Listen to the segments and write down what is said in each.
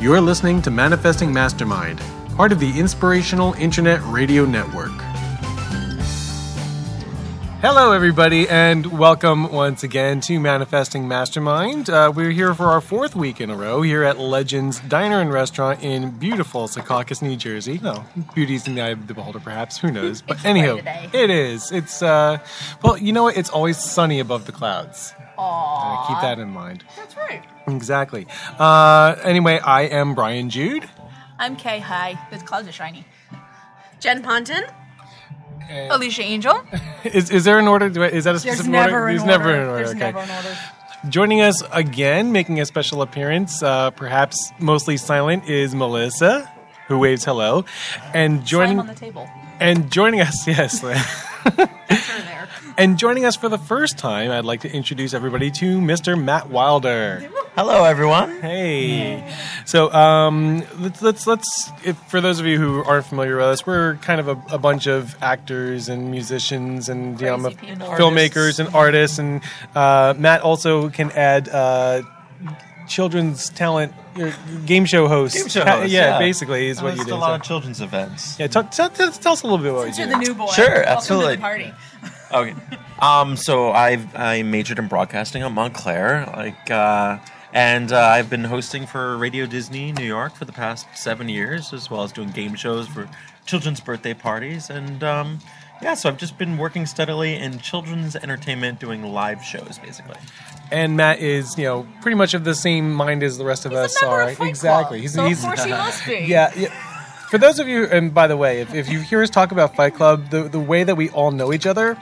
You're listening to Manifesting Mastermind, part of the Inspirational Internet Radio Network. Hello, everybody, and welcome once again to Manifesting Mastermind. Uh, we're here for our fourth week in a row here at Legends Diner and Restaurant in beautiful Secaucus, New Jersey. No, beauty's in the eye of the beholder, perhaps. Who knows? But anyhow, it is. It's uh, well, you know what? It's always sunny above the clouds. Aww. Uh, keep that in mind. That's right. Exactly. Uh, anyway, I am Brian Jude. I'm Kay. Hi. The clouds are shiny. Jen Ponton. Alicia Angel. Is, is there an order? Do I- Is that a specific order? There's never an order. There's okay. never an order. Joining us again, making a special appearance, uh, perhaps mostly silent, is Melissa, who waves hello, and joining Slam on the table. and joining us, yes, That's her there. And joining us for the first time, I'd like to introduce everybody to Mr. Matt Wilder. Hello, everyone. Hey, so um, let's let's let's. If, for those of you who aren't familiar with us, we're kind of a, a bunch of actors and musicians and you know, Crazy people. filmmakers and artists, and uh, Matt also can add uh, children's talent, uh, game show host. Game show host, yeah, yeah. basically is I what you do. a lot so- of children's events. yeah, talk, tell, tell, tell us a little bit about what You're you the new boy. Sure, Welcome absolutely. To the party. Okay. Um, so I I majored in broadcasting at Montclair, like, uh, and uh, I've been hosting for Radio Disney New York for the past seven years, as well as doing game shows for children's birthday parties, and um, yeah, so I've just been working steadily in children's entertainment, doing live shows, basically. And Matt is, you know, pretty much of the same mind as the rest of He's us a are. of Fight exactly. Club, He's, so he's of course he must be. Yeah, yeah. For those of you, and by the way, if, if you hear us talk about Fight Club, the, the way that we all know each other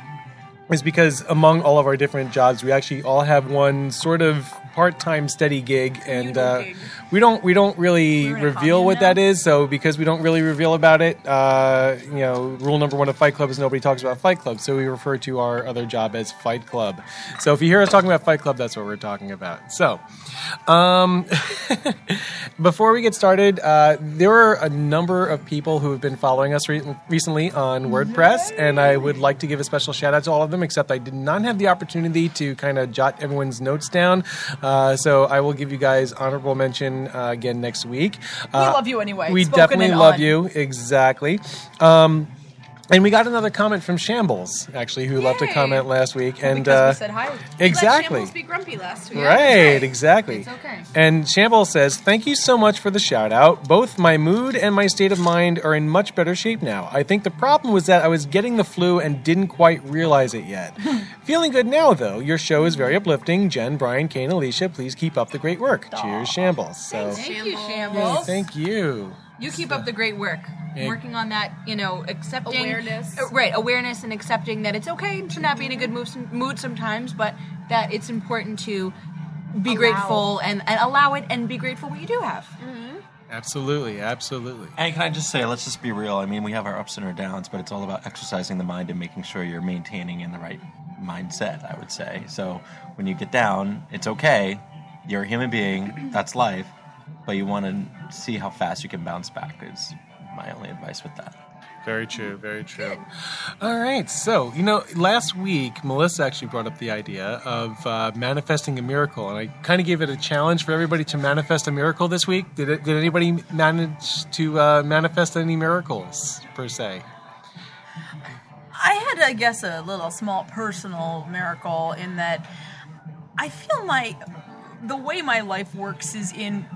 is because among all of our different jobs, we actually all have one sort of part-time steady gig, and uh, gig. We don't we don't really We're in a reveal what that is. So because we don't really reveal about it, uh, you know, rule number one of Fight Club is nobody talks about Fight Club. So we refer to our other job as Fight Club. So if you hear us talking about Fight Club, that's what we're talking about. So. Um, before we get started, uh, there are a number of people who have been following us re- recently on WordPress, and I would like to give a special shout out to all of them, except I did not have the opportunity to kind of jot everyone's notes down. Uh, so I will give you guys honorable mention uh, again next week. We Uh, love you anyway. We Spoken definitely love on. you. Exactly. Um, and we got another comment from Shambles, actually, who left a comment last week. And because uh, we said hi. exactly. Let Shambles be grumpy last week. Right, exactly. It's okay. And Shambles says, Thank you so much for the shout out. Both my mood and my state of mind are in much better shape now. I think the problem was that I was getting the flu and didn't quite realize it yet. Feeling good now, though. Your show is very uplifting. Jen, Brian, Kane, Alicia, please keep up the great work. Cheers, Shambles. So, Thank you, Shambles. Shambles. thank you. You keep up the great work. Yeah. Working on that, you know, accepting Awareness. uh, right? Awareness and accepting that it's okay to not be in a good mood, mood sometimes, but that it's important to be Allow. grateful and, and allow it and be grateful what you do have. Absolutely, absolutely. And can I just say, let's just be real. I mean, we have our ups and our downs, but it's all about exercising the mind and making sure you're maintaining in the right mindset, I would say. So when you get down, it's okay. You're a human being, that's life, but you want to see how fast you can bounce back, is my only advice with that. Very true, very true. All right, so you know, last week Melissa actually brought up the idea of uh, manifesting a miracle, and I kind of gave it a challenge for everybody to manifest a miracle this week. Did it, did anybody manage to uh, manifest any miracles per se? I had, I guess, a little small personal miracle in that I feel my the way my life works is in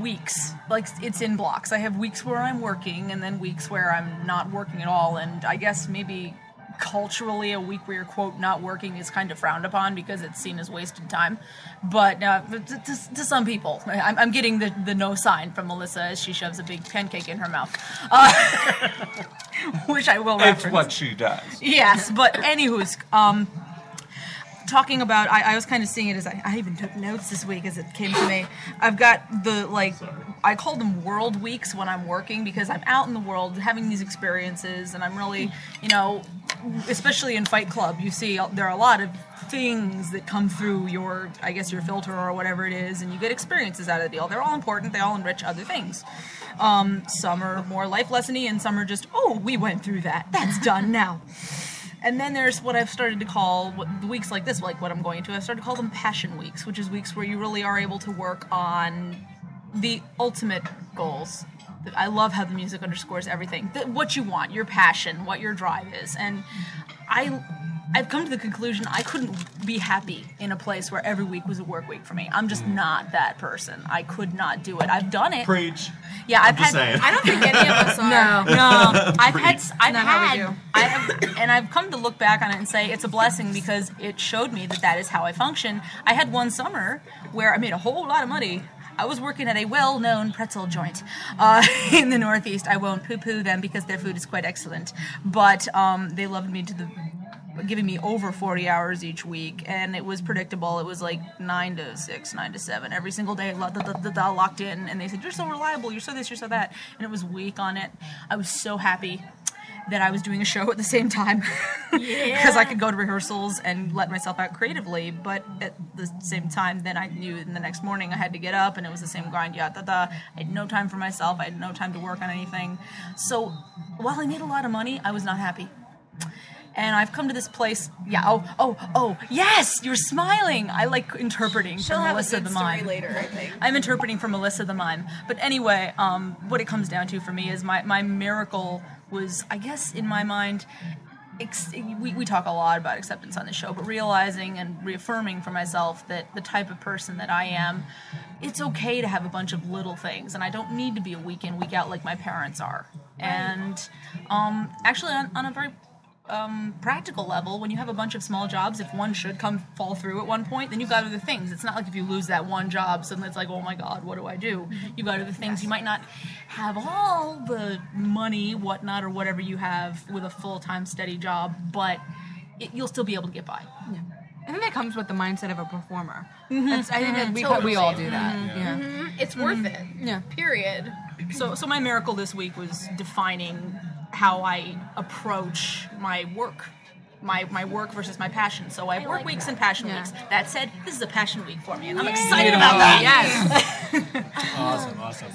weeks. Like it's in blocks. I have weeks where I'm working, and then weeks where I'm not working at all. And I guess maybe culturally, a week where you're quote not working is kind of frowned upon because it's seen as wasted time. But uh, to, to, to some people, I'm, I'm getting the, the no sign from Melissa as she shoves a big pancake in her mouth, uh, which I will reference. What she does. Yes, but anywho's um, talking about. I, I was kind of seeing it as I, I even took notes this week as it came to me. I've got the like. I call them world weeks when I'm working because I'm out in the world having these experiences, and I'm really, you know, especially in Fight Club, you see uh, there are a lot of things that come through your, I guess, your filter or whatever it is, and you get experiences out of the deal. They're all important. They all enrich other things. Um, some are more life lessony, and some are just, oh, we went through that. That's done now. And then there's what I've started to call what, weeks like this, like what I'm going to. I've started to call them passion weeks, which is weeks where you really are able to work on the ultimate goals. I love how the music underscores everything. The, what you want, your passion, what your drive is, and I. I've come to the conclusion I couldn't be happy in a place where every week was a work week for me. I'm just not that person. I could not do it. I've done it. Preach. Yeah, I've just had. saying. I don't think any of us are. No, no. I've had, I've Not how we had, do. I have, and I've come to look back on it and say it's a blessing because it showed me that that is how I function. I had one summer where I made a whole lot of money. I was working at a well-known pretzel joint uh, in the Northeast. I won't poo-poo them because their food is quite excellent, but um, they loved me to the giving me over 40 hours each week and it was predictable. It was like 9 to 6 9 to 7 every single day. Da- da- da- da- locked in and they said you're so reliable. You're so this you're so that. And it was week on it. I was so happy that i was doing a show at the same time. Because i could go to rehearsals and let myself out creatively but at the same time then i knew in the next morning i had to get up and it was the same grind yeah da, da. i had no time for myself. I had no time to work on anything. So while i made a lot of money i was not happy and I've come to this place. Yeah. Oh. Oh. Oh. Yes. You're smiling. I like interpreting She'll from have a Melissa good the story mime. later, I think. I'm interpreting from Melissa the mime. But anyway, um, what it comes down to for me is my my miracle was, I guess, in my mind. Ex- we, we talk a lot about acceptance on the show, but realizing and reaffirming for myself that the type of person that I am, it's okay to have a bunch of little things, and I don't need to be a week in, week out like my parents are. And um, actually, on, on a very um, practical level, when you have a bunch of small jobs, if one should come fall through at one point, then you've got other things. It's not like if you lose that one job, suddenly it's like, oh my God, what do I do? Mm-hmm. You've got other things. You might not have all the money, whatnot, or whatever you have with a full time steady job, but it, you'll still be able to get by. I think that comes with the mindset of a performer. Mm-hmm. That's, I think that we, mm-hmm. we all do that. Yeah. It's worth it. Yeah. Period. So, so my miracle this week was defining how I approach my work, my my work versus my passion. So I have work like weeks that. and passion Yeah. weeks. That said, this is a passion week for me, and I'm excited about that. Yes. Awesome, awesome.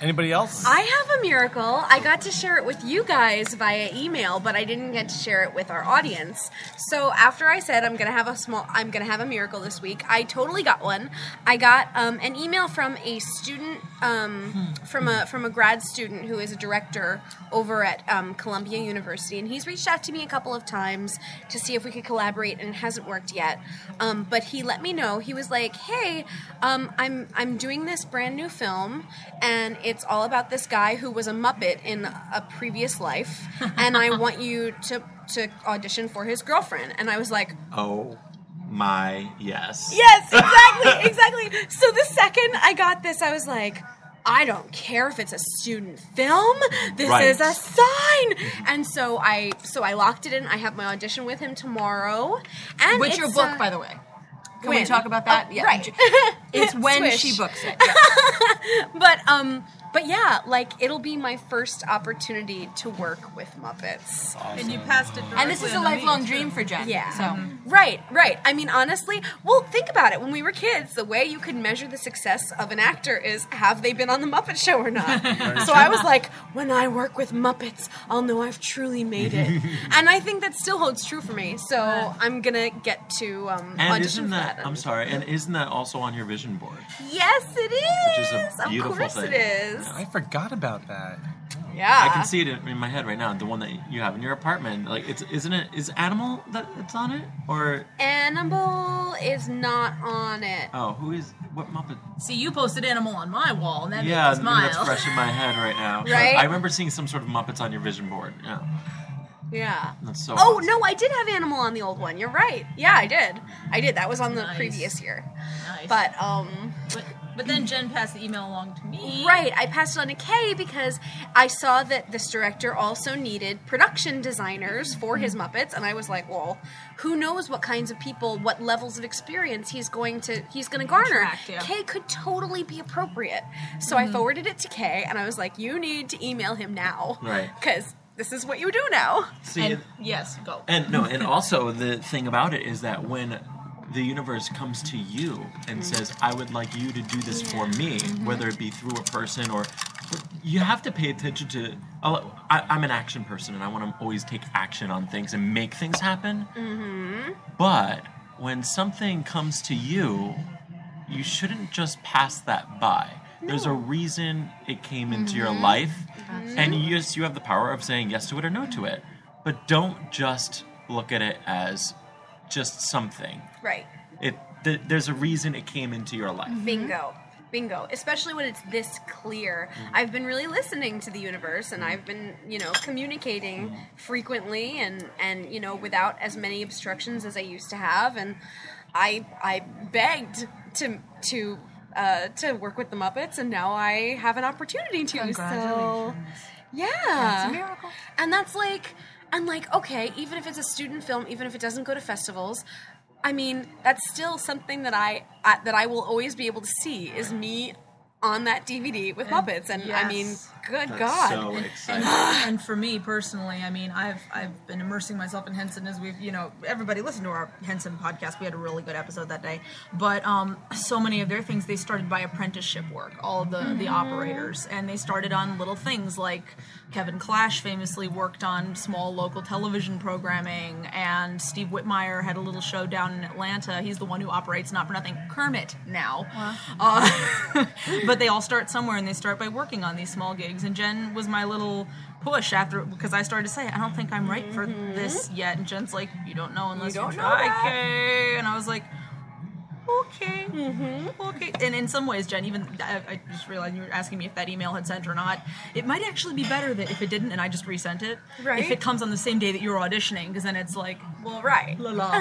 Anybody else? I have a miracle. I got to share it with you guys via email, but I didn't get to share it with our audience. So after I said I'm gonna have a small, I'm gonna have a miracle this week, I totally got one. I got um, an email from a student, um, from a from a grad student who is a director over at um, Columbia University, and he's reached out to me a couple of times to see if we could collaborate, and it hasn't worked yet. Um, but he let me know. He was like, "Hey, um, I'm I'm doing this brand new film, and it's all about this guy who was a Muppet in a previous life, and I want you to to audition for his girlfriend." And I was like, Oh my yes. Yes, exactly, exactly. So the second I got this, I was like, I don't care if it's a student film. This Right. is a sign. And so I so I locked it in. I have my audition with him tomorrow. And What's your book, uh, by the way? Can we talk about that? Oh, right. It's when Swish. she books it. Yeah. But um but yeah, like it'll be my first opportunity to work with Muppets. And you passed it. And this is a lifelong dream for Jen. Yeah. So Right, right. I mean, honestly, well, think about it. When we were kids, the way you could measure the success of an actor is have they been on the Muppet Show or not. so I was like, when I work with Muppets, I'll know I've truly made it. and I think that still holds true for me. So I'm gonna get to um, And audition isn't for that, that. I'm sorry, and isn't that also on your vision board? Yes, it is. Which is a beautiful of course thing. it is. I forgot about that. Yeah. I can see it in, in my head right now. The one that you have in your apartment, like it's isn't it is animal that it's on it or Animal is not on it. oh who is what Muppet? See, you posted animal on my wall, and that yeah, made me maybe that's fresh in my head right now. Right? I remember seeing some sort of Muppets on your vision board. Yeah, Yeah. that's so. Oh awesome. no, I did have animal on the old one. You're right. Yeah, I did. I did. That was on the Nice. previous year. Nice. But um but, but then Jen passed the email along to me. right, I passed it on to Kay because I saw that this director also needed production designers for his Muppets and I was like, well, who knows what kinds of people, what levels of experience he's going to he's going to garner. Attract, yeah. Kay could totally be appropriate. So I forwarded it to Kay and I was like, you need to email him now. Right. Cuz this is what you do now. See, And and, yes, go. and no, and also the thing about it is that when the universe comes to you and mm. says, "I would like you to do this for me," mm-hmm. whether it be through a person or you have to pay attention to. I'll- I, I'm an action person, and I want to always take action on things and make things happen. Mm-hmm. But when something comes to you, you shouldn't just pass that by. There's a reason it came into your mm-hmm. life, and yes, you have the power of saying yes to it or no to it. But don't just look at it as just something. Right. It th- there's a reason it came into your life. Mm-hmm. Bingo. Bingo. Especially when it's this clear. Mm-hmm. I've been really listening to the universe and I've been, you know, communicating frequently and and you know without as many obstructions as I used to have and I I begged to to uh, to work with the Muppets and now I have an opportunity to. So yeah. That's a miracle. And that's like, and like, okay, even if it's a student film, even if it doesn't go to festivals, I mean, that's still something that I, I that I will always be able to see is me on that DVD with Muppets, and I mean, yes. Good That's God, so exciting. and for me personally, I mean, I've I've been immersing myself in Henson as we've you know everybody listened to our Henson podcast. We had a really good episode that day, but um, so many of their things they started by apprenticeship work. All of the the operators, and they started on little things like Kevin Clash famously worked on small local television programming, and Steve Whitmire had a little show down in Atlanta. He's the one who operates Not for Nothing Kermit now. Uh, but they all start somewhere, and they start by working on these small gigs. And Jen was my little push after because I started to say I don't think I'm right for this mm-hmm. yet, and Jen's like, you don't know unless you, don't know try, that." Kay. And I was like. Okay. mm-hmm. Okay. And in some ways, Jen, even I, I just realized you were asking me if that email had sent or not. It might actually be better that if it didn't and I just resent it. Right. If it comes on the same day that you're auditioning, because then it's like, well, right. la la.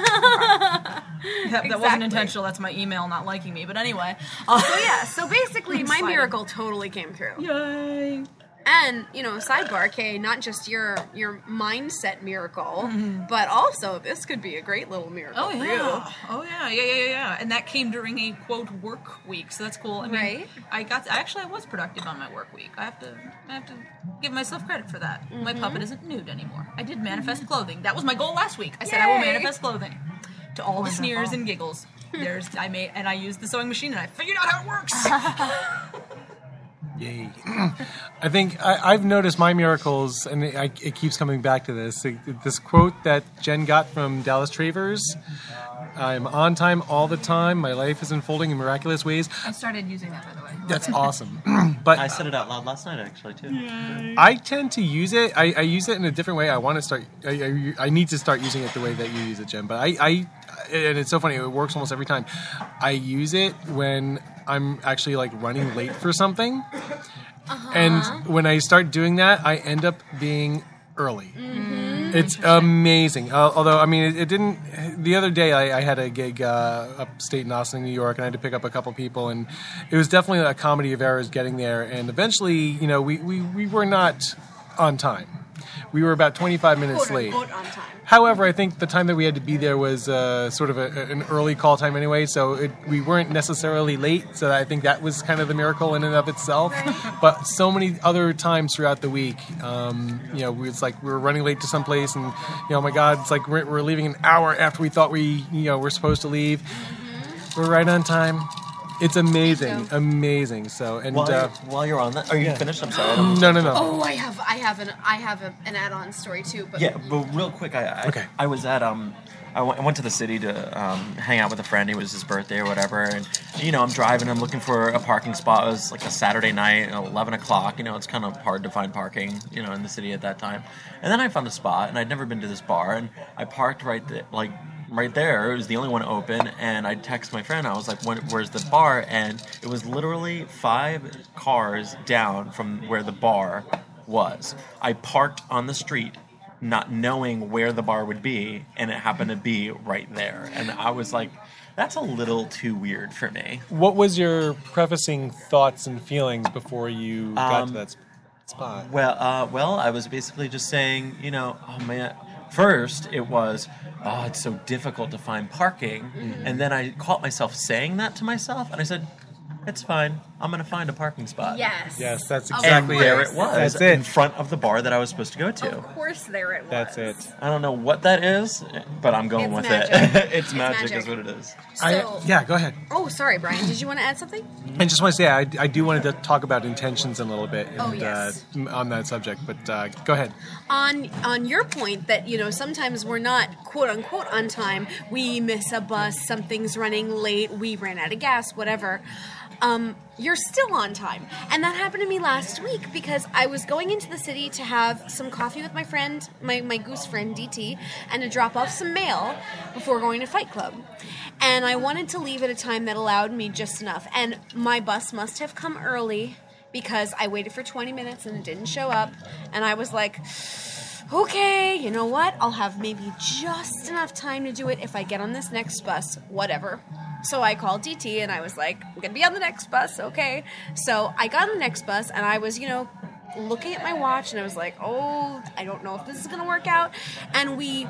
that, that wasn't intentional. That's my email not liking me. But anyway. Uh, So yeah, so basically, my miracle totally came through. Yay. And you know, sidebar, Kay, not just your your mindset miracle, mm-hmm. but also this could be a great little miracle Oh for yeah. Oh yeah. Yeah, yeah, yeah, yeah. And that came during a quote work week, so that's cool. I mean, Right. I got actually I was productive on my work week. I have to I have to give myself credit for that. My mm-hmm. puppet isn't nude anymore. I did manifest mm-hmm. clothing. That was my goal last week. I said I will manifest clothing. To all the sneers and giggles. There's I made and I used the sewing machine and I figured out how it works. Yay. I think I, I've noticed my miracles, and it, I, it keeps coming back to this. This quote that Jen got from Dallas Travers I'm on time all the time. My life is unfolding in miraculous ways. I started using that, by the way. That's awesome. but I said it out loud last night, actually, too. Yay. I tend to use it. I, I use it in a different way. I want to start. I, I, I need to start using it the way that you use it, Jen. But I, I, and it's so funny. It works almost every time. I use it when I'm actually like running late for something, and when I start doing that, I end up being early. It's amazing. Uh, although, I mean, it, it didn't. The other day, I, I had a gig uh, upstate in Austin, New York, and I had to pick up a couple people, and it was definitely a comedy of errors getting there. And eventually, you know, we, we, we were not on time. We were about 25 minutes late. unquote on time. However, I think the time that we had to be there was uh, sort of a, an early call time anyway, so it, we weren't necessarily late. So I think that was kind of the miracle in and of itself. But so many other times throughout the week, um, you know, it's like we were running late to some place, and you know, oh my God, it's like we're, we're leaving an hour after we thought we, you know, we're supposed to leave. We're right on time. It's amazing, amazing. So and While, uh, you're, while you're on that, are you finished? I'm sorry. I don't- no, no, no. Oh, I have, I have an, I have a, an add-on story too. But Yeah, but real quick, I I, Okay. I was at um. I went, I went to the city to um, hang out with a friend. It was his birthday or whatever, and you know I'm driving. I'm looking for a parking spot. It was like a Saturday night, eleven o'clock. You know it's kind of hard to find parking, you know, in the city at that time. And then I found a spot, and I'd never been to this bar, and I parked right there, like right there. It was the only one open, and I text my friend. I was like, "Where's the bar?" And it was literally five cars down from where the bar was. I parked on the street not knowing where the bar would be, and it happened to be right there. And I was like, that's a little too weird for me. What was your prefacing thoughts and feelings before you got Um, to that sp- spot? Well, uh, well, I was basically just saying, you know, oh man. First, it was, oh, it's so difficult to find parking, mm-hmm. and then I caught myself saying that to myself, and I said, it's fine. I'm gonna find a parking spot. yes, Yes, that's exactly And there it was, That's it. in front of the bar that I was supposed to go to. Of course, there it was. That's it. I don't know what that is, but I'm going It's with magic. it. it's, It's magic, magic. is what it is. So, I, yeah, go ahead. Oh, sorry, Brian. Did you want to add something? I just want to say, I, I do want to talk about intentions in a little bit and, Oh, yes. uh, on that subject, but uh, go ahead. on on your point that you know sometimes we're not quote unquote on time we miss a bus something's running late we ran out of gas whatever um, your we're still on time. And that happened to me last week because I was going into the city to have some coffee with my friend, my, my goose friend DT, and to drop off some mail before going to Fight Club. And I wanted to leave at a time that allowed me just enough. And my bus must have come early because I waited for 20 minutes and it didn't show up. And I was like, okay, you know what? I'll have maybe just enough time to do it if I get on this next bus, whatever. So I called DT and I was like, I'm gonna be on the next bus, okay? So I got on the next bus and I was, you know, looking at my watch and I was like, oh, I don't know if this is gonna work out. And we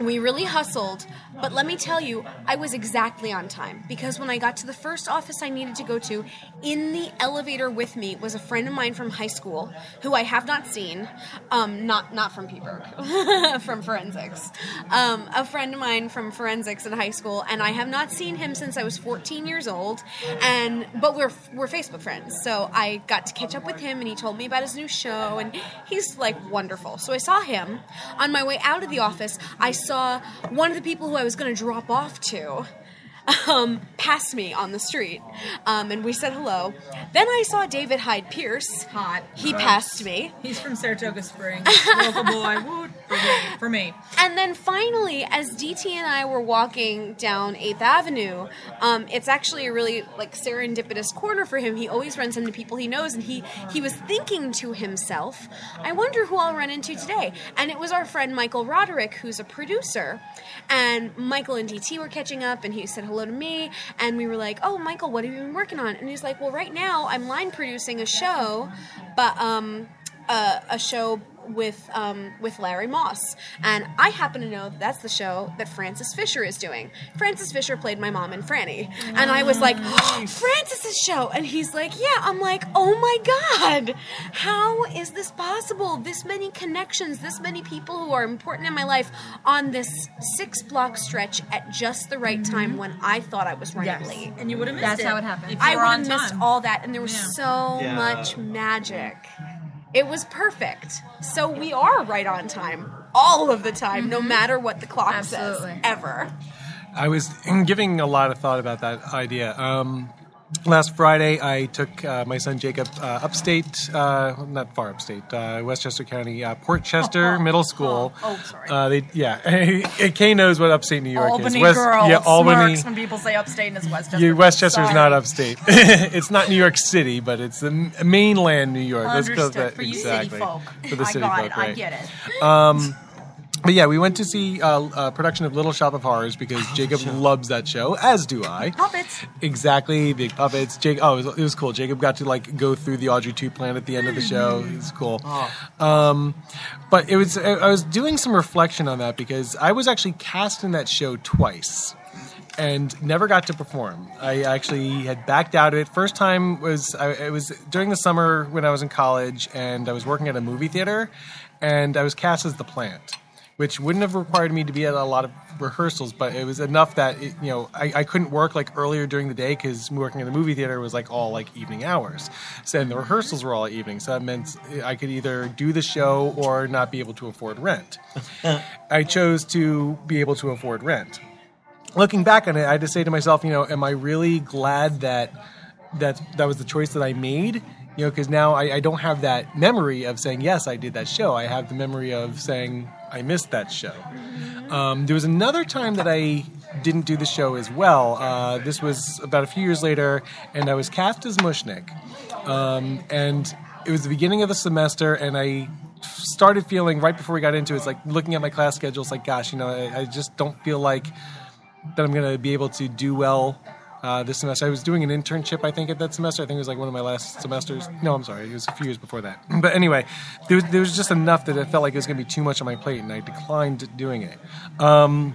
we really hustled, but let me tell you, I was exactly on time because when I got to the first office I needed to go to, in the elevator with me was a friend of mine from high school who I have not seen, um, not not from Peaburg, from forensics, um, a friend of mine from forensics in high school, and I have not seen him since I was 14 years old, and but we're we're Facebook friends, so I got to catch up with him, and he told me about his new show, and he's like wonderful. So I saw him on my way out of the office. I saw one of the people who I was going to drop off to um, pass me on the street, um, and we said hello. Then I saw David Hyde Pierce. Hot. He passed me. He's from Saratoga Springs. Local boy. Woot. For me. And then finally, as DT and I were walking down 8th Avenue, um, it's actually a really like serendipitous corner for him. He always runs into people he knows, and he he was thinking to himself, "I wonder who I'll run into today." And it was our friend Michael Roderick, who's a producer. And Michael and DT were catching up, and he said hello to me, and we were like, "Oh, Michael, what have you been working on?" And he's like, "Well, right now I'm line producing a show, but um, uh, a show." With um, with Larry Moss, and I happen to know that that's the show that Frances Fisher is doing. Frances Fisher played my mom in Franny, and I was like, oh, Frances's show, and he's like, yeah. I'm like, oh my god, how is this possible? This many connections, this many people who are important in my life on this six block stretch at just the right time when I thought I was running late. And you would have missed That's it. how it happened. I would have missed all that, and there was Yeah. so Yeah. much magic. It was perfect. So we are right on time all of the time, no matter what the clock Absolutely. says, ever. I was giving a lot of thought about that idea. Um, last Friday, I took uh, my son Jacob uh, upstate, uh, not far upstate, uh, Westchester County, uh, Port Chester Middle School. Oh, sorry. Uh, they, yeah, Kay knows what upstate New York is. Albany West- girl yeah, Albany. when people say upstate and it's Westchester. Yeah, Westchester's Sorry. not upstate. it's not New York City, but it's the mainland New York. Understood. that For you exactly. city folk. For the I city folk, it. right? I get it. But yeah, we went to see uh, a production of Little Shop of Horrors because Jacob loves that show, as do I. Puppets. Exactly, big puppets. Jake, oh, it was, it was cool. Jacob got to like go through the Audrey two plan at the end of the show. It was cool. Um, but it was I I was doing some reflection on that because I was actually cast in that show twice and never got to perform. I actually had backed out of it. First time was I, it was during the summer when I was in college and I was working at a movie theater, and I was cast as the plant, which wouldn't have required me to be at a lot of rehearsals, but it was enough that it, you know I, I couldn't work like earlier during the day because working in the movie theater was like all like evening hours. So and the rehearsals were all evening, so that meant I could either do the show or not be able to afford rent. I chose to be able to afford rent looking back on it, I had to say to myself, you know, am I really glad that that that was the choice that I made? You know, because now I, I don't have that memory of saying yes, I did that show. I have the memory of saying I missed that show. Um, there was another time that I didn't do the show as well. Uh, this was about a few years later, and I was cast as Mushnik. Um, and it was the beginning of the semester, and I started feeling right before we got into it, it's like looking at my class schedule, it's like, gosh, you know, I, I just don't feel like that I'm going to be able to do well uh, this semester. I was doing an internship, I think, at that semester. I think it was like one of my last semesters. No, I'm sorry, it was a few years before that. But anyway, there was, there was just enough that it felt like it was going to be too much on my plate, and I declined doing it. Um,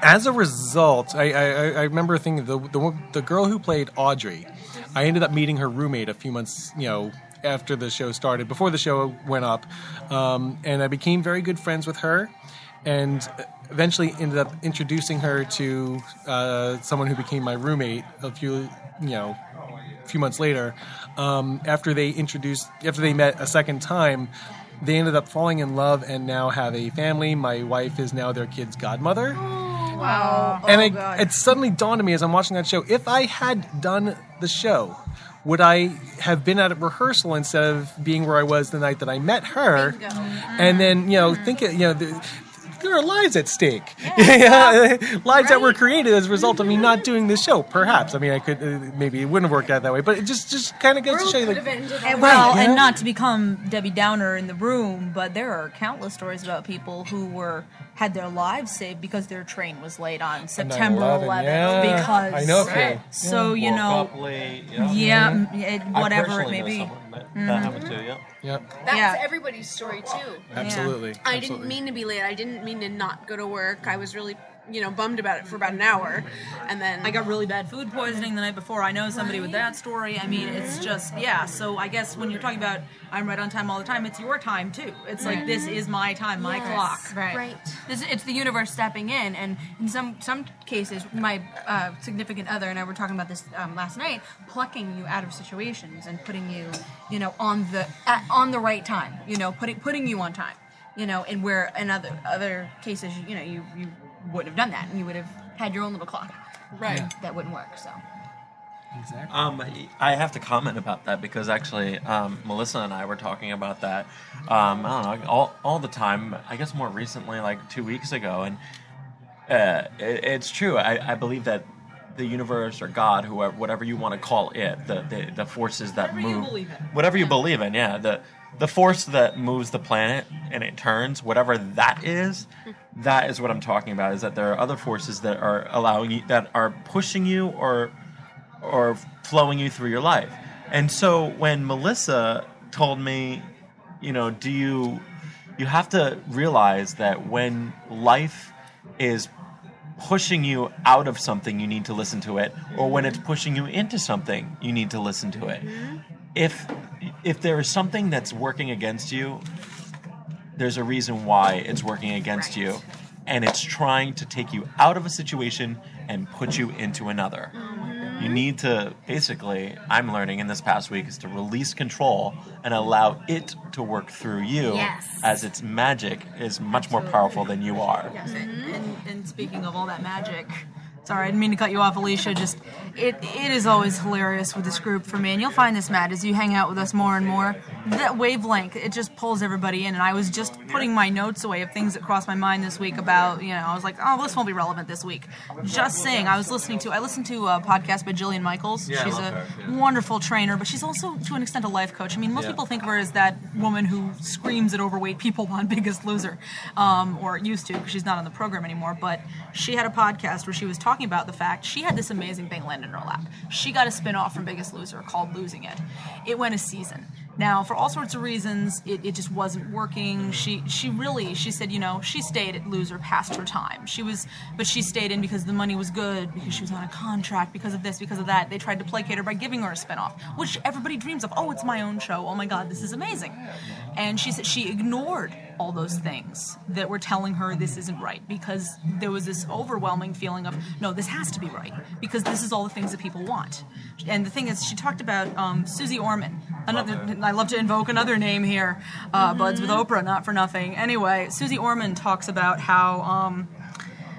as a result, I, I, I I remember thinking the, the the girl who played Audrey, I ended up meeting her roommate a few months, you know, after the show started, before the show went up, um, and I became very good friends with her, and eventually ended up introducing her to uh, someone who became my roommate a few, you know, a few months later. Um, after they introduced, after they met a second time. They ended up falling in love and now have a family. My wife is now their kid's godmother Wow. and oh, I, God. it suddenly dawned on me as I'm watching that show if I had done the show would I have been at a rehearsal instead of being where I was the night that I met her? Bingo. And then you know, think it, you know. The, there are lives at stake. Yeah, lives that were created as a result of me not doing this show. Perhaps. I mean, I could uh, maybe it wouldn't have worked out that way, but it just just kind of goes to show you like have ended And on well, yeah. and not to become Debbie Downer in the room, but there are countless stories about people who were had their lives saved because their train was late on September 9/11, 11th yeah. because I know a few. Right. so you Woke know late, yeah. yeah, mm-hmm. m- it, whatever it may be. someone that, that mm-hmm. happened to, yeah. Yep, That's Yeah. everybody's story too. absolutely. I absolutely. didn't mean to be late. I didn't mean to not go to work. I was really, you know, bummed about it for about an hour, and then I got really bad food poisoning the night before. I know somebody with that story. I mean, it's just yeah. So I guess when you're talking about I'm right on time all the time, it's your time too. It's like this is my time, my Yes. clock. Right. Right. This, it's the universe stepping in, and in some some cases, my uh, significant other and I were talking about this um, last night, plucking you out of situations and putting you, you know, on the at, on the right time. You know, putting putting you on time. You know, and where in other other cases, you know, you you wouldn't have done that, and you would have had your own little clock. Right. That wouldn't work. So. Exactly. Um, I have to comment about that because actually, um, Melissa and I were talking about that. Um, I don't know, all, all the time. I guess more recently, like two weeks ago, and uh, it, it's true. I, I believe that the universe or God, whoever, whatever you want to call it, the the, the forces that Whatever you move, believe in. whatever you believe in, yeah, the the force that moves the planet and it turns, whatever that is, that is what I'm talking about. Is that there are other forces that are allowing you, that are pushing you or or flowing you through your life. And so when Melissa told me, you know, do you you have to realize that when life is pushing you out of something, you need to listen to it, or when it's pushing you into something, you need to listen to it. Mm-hmm. If if there is something that's working against you, there's a reason why it's working against you, and it's trying to take you out of a situation and put you into another. You mm-hmm. need to basically, I'm learning in this past week, is to release control and allow it to work through you Yes. as its magic is much more powerful than you are. Yes, and, and, and speaking of all that magic, sorry, I didn't mean to cut you off, Alicia. Just it it is always hilarious with this group for me, and you'll find this, Matt, as you hang out with us more and more. That wavelength, it just pulls everybody in. And I was just putting my notes away of things that crossed my mind this week about, you know, I was like, oh, this won't be relevant this week. Just saying, I was listening to, I listened to a podcast by Jillian Michaels. Yeah, she's a her, yeah. wonderful trainer, but she's also, to an extent, a life coach. I mean, most Yeah. people think of her as that woman who screams at overweight people on Biggest Loser, um, or used to, because she's not on the program anymore. But she had a podcast where she was talking about the fact she had this amazing thing land in her lap. She got a spin off from Biggest Loser called Losing It. It went a season. Now, for all sorts of reasons, it, it just wasn't working. She she really she said, you know, she stayed at Loser past her time. She was, but she stayed in because the money was good, because she was on a contract, because of this, because of that. They tried to placate her by giving her a spinoff, which everybody dreams of. Oh, it's my own show. Oh my God, this is amazing. And she said she ignored all those things that were telling her this isn't right because there was this overwhelming feeling of no, this has to be right because this is all the things that people want. And the thing is, she talked about um, Susie Orman. Another, I love to invoke another name here, uh, Buds with Oprah, not for nothing. Anyway, Susie Orman talks about how. Um,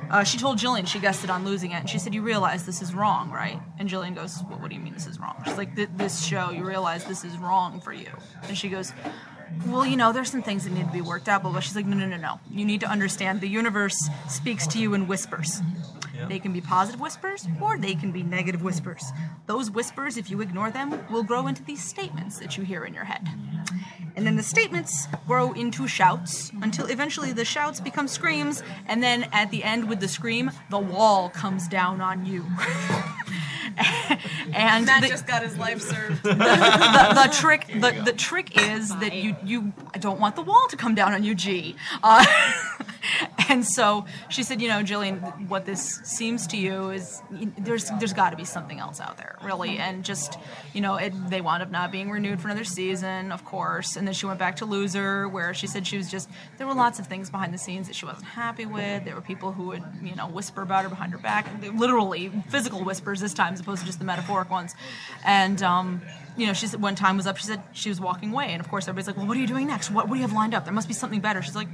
uh, she told Jillian she guessed it on losing it, and she said, "You realize this is wrong, right?" And Jillian goes, well, "What do you mean this is wrong?" She's like, "This show, you realize this is wrong for you?" And she goes, "Well, you know, there's some things that need to be worked out." Blah. She's like, "No, no, no, no. You need to understand. The universe speaks to you in whispers. They can be positive whispers or they can be negative whispers. Those whispers, if you ignore them, will grow into these statements that you hear in your head." And then the statements grow into shouts until eventually the shouts become screams, and then at the end with the scream, the wall comes down on you. and Matt the, just got his life served. the, the trick the, the trick is that you you don't want the wall to come down on you, G. Uh, and so she said, you know, Jillian, what this seems to you is there's there's got to be something else out there, really, and just you know, it, they wound up not being renewed for another season, of course, and then she went back to Loser, where she said she was just there were lots of things behind the scenes that she wasn't happy with. There were people who would you know whisper about her behind her back, literally physical whispers this time, as opposed to just the metaphoric ones, and. um you know, she said when time was up, she said she was walking away, and of course everybody's like, "Well, what are you doing next? What, what do you have lined up? There must be something better." She's like,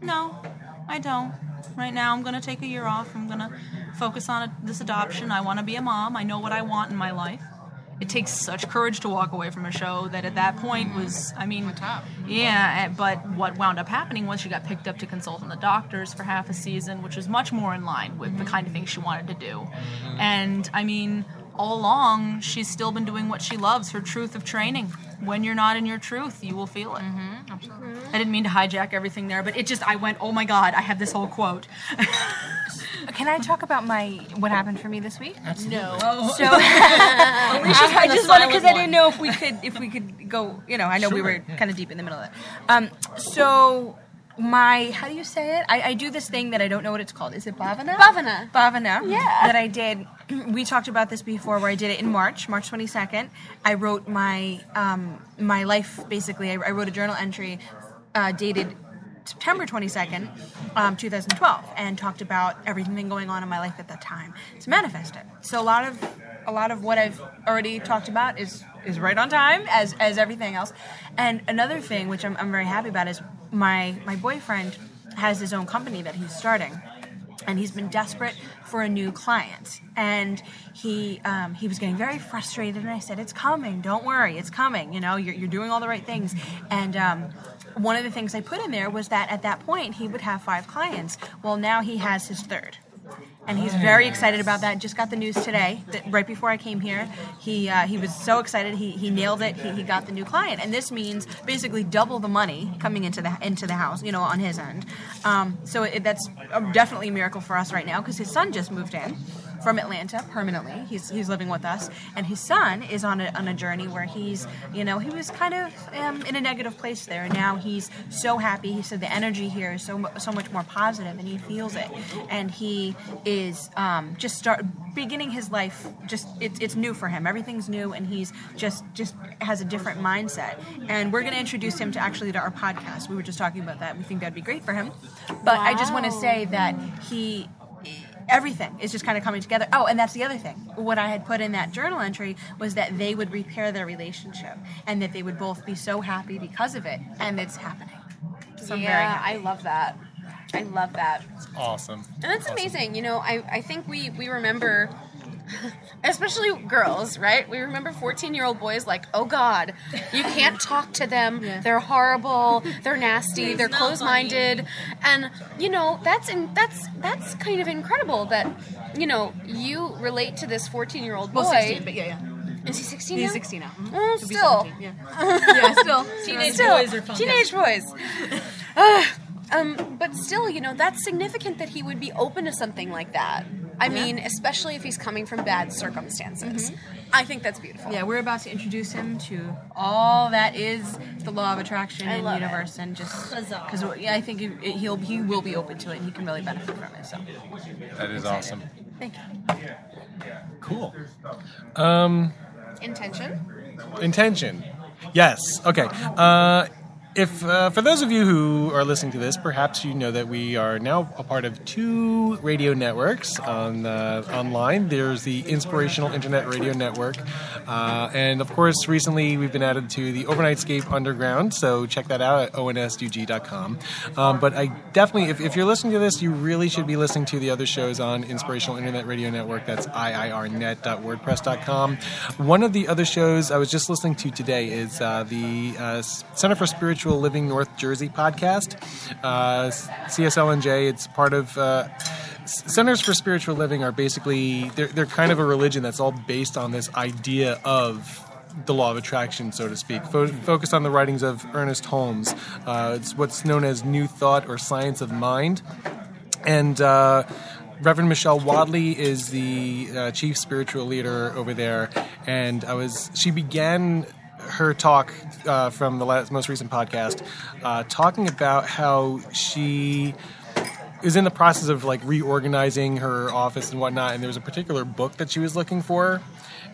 "No, I don't. Right now, I'm going to take a year off. I'm going to focus on this adoption. I want to be a mom. I know what I want in my life, it takes such courage to walk away from a show that at that point was, I mean, tough. yeah. eh, But what wound up happening was she got picked up to consult on the doctors for half a season, which was much more in line with the kind of thing she wanted to do. And I mean, all along, she's still been doing what she loves, her truth of training. When you're not in your truth, you will feel it. I didn't mean to hijack everything there, but it just, I went, oh my God, I have this whole quote. Can I talk about my what happened for me this week? no. So I, I just wanted because I didn't know if we could if we could go. You know, I know we were kind of deep in the middle of it. Um, so my how do you say it? I, I do this thing that I don't know what it's called. Is it bhavana? Bhavana. Bhavana. Yeah. That I did. We talked about this before, where I did it in March, March twenty second. I wrote my um, my life basically. I, I wrote a journal entry uh, dated September 22nd, um, 2012, and talked about everything going on in my life at that time to manifest it. So a lot of a lot of what I've already talked about is is right on time as as everything else. And another thing which I'm, I'm very happy about is my my boyfriend has his own company that he's starting and he's been desperate for a new client. And he um, he was getting very frustrated and i said it's coming. Don't worry. It's coming. You know you're, you're doing all the right things. And um, one of the things i put in there was that at that point he would have five clients. Well now he has his third and he's very excited about that. Just got the news today right before I came here, he uh, he was so excited. He, he nailed it. He, he got the new client, and this means basically double the money coming into the into the house. You know, on his end. Um, so it, that's definitely a miracle for us right now because his son just moved in from Atlanta permanently. He's he's living with us, and his son is on a on a journey where he's you know he was kind of um, in a negative place there, and now he's so happy. He said the energy here is so so much more positive, and he feels it, and he is um, just start beginning his life. Just it's it's new for him. Everything's new, and he's just just has a different mindset. And we're going to introduce him to actually to our podcast. We were just talking about that. We think that'd be great for him. But I just want to say that he everything is just kind of coming together. Oh, and that's the other thing. What I had put in that journal entry was that they would repair their relationship and that they would both be so happy because of it, and it's happening. So I'm very yeah. I love that. I love that. Awesome. And that's amazing. You know, I, I think we, we remember, especially girls, right? We remember 14 year old boys like, oh God, you can't talk to them. They're horrible. They're nasty. they're closed minded. And, you know, that's, in, that's, that's kind of incredible that, you know, you relate to this 14 year old boy. well, 16, but yeah, yeah. Is he 16 He's now? 16 now. Mhm. Oh, still. yeah. yeah, still. Teenage Still, boys are fun. teenage boys. Ah, um, but still, you know, that's significant that he would be open to something like that. I mean, especially if he's coming from bad circumstances. I think that's beautiful. Yeah, we're about to introduce him to all that is the law of attraction I and love it. universe, and just because yeah, I think it, it- he'll he will be open to it, and he can really benefit from it. So That is awesome. thank you. Cool. Um, Intention. intention. Yes. Okay. Uh, if uh, for those of you who are listening to this, perhaps you know that we are now a part of two radio networks on online. There's the Inspirational Internet Radio Network, uh, and of course, recently we've been added to the Overnightscape Underground. So check that out at onsug.com. Um, but I definitely, if, if you're listening to this, you really should be listening to the other shows on Inspirational Internet Radio Network. That's iirnet.wordpress.com. One of the other shows I was just listening to today is uh, the uh, Center for Spiritual Living North Jersey podcast. Uh, CSLNJ. It's part of. Uh, Centers for Spiritual Living are basically they're, they're kind of a religion that's all based on this idea of the law of attraction, so to speak. Fo- focused on the writings of Ernest Holmes. Uh, it's what's known as New Thought or Science of Mind. And uh, Reverend Michelle Wadleigh is the uh, chief spiritual leader over there. And I was she began her talk uh, from the last, most recent podcast uh, talking about how she is in the process of like reorganizing her office and whatnot. And there was a particular book that she was looking for,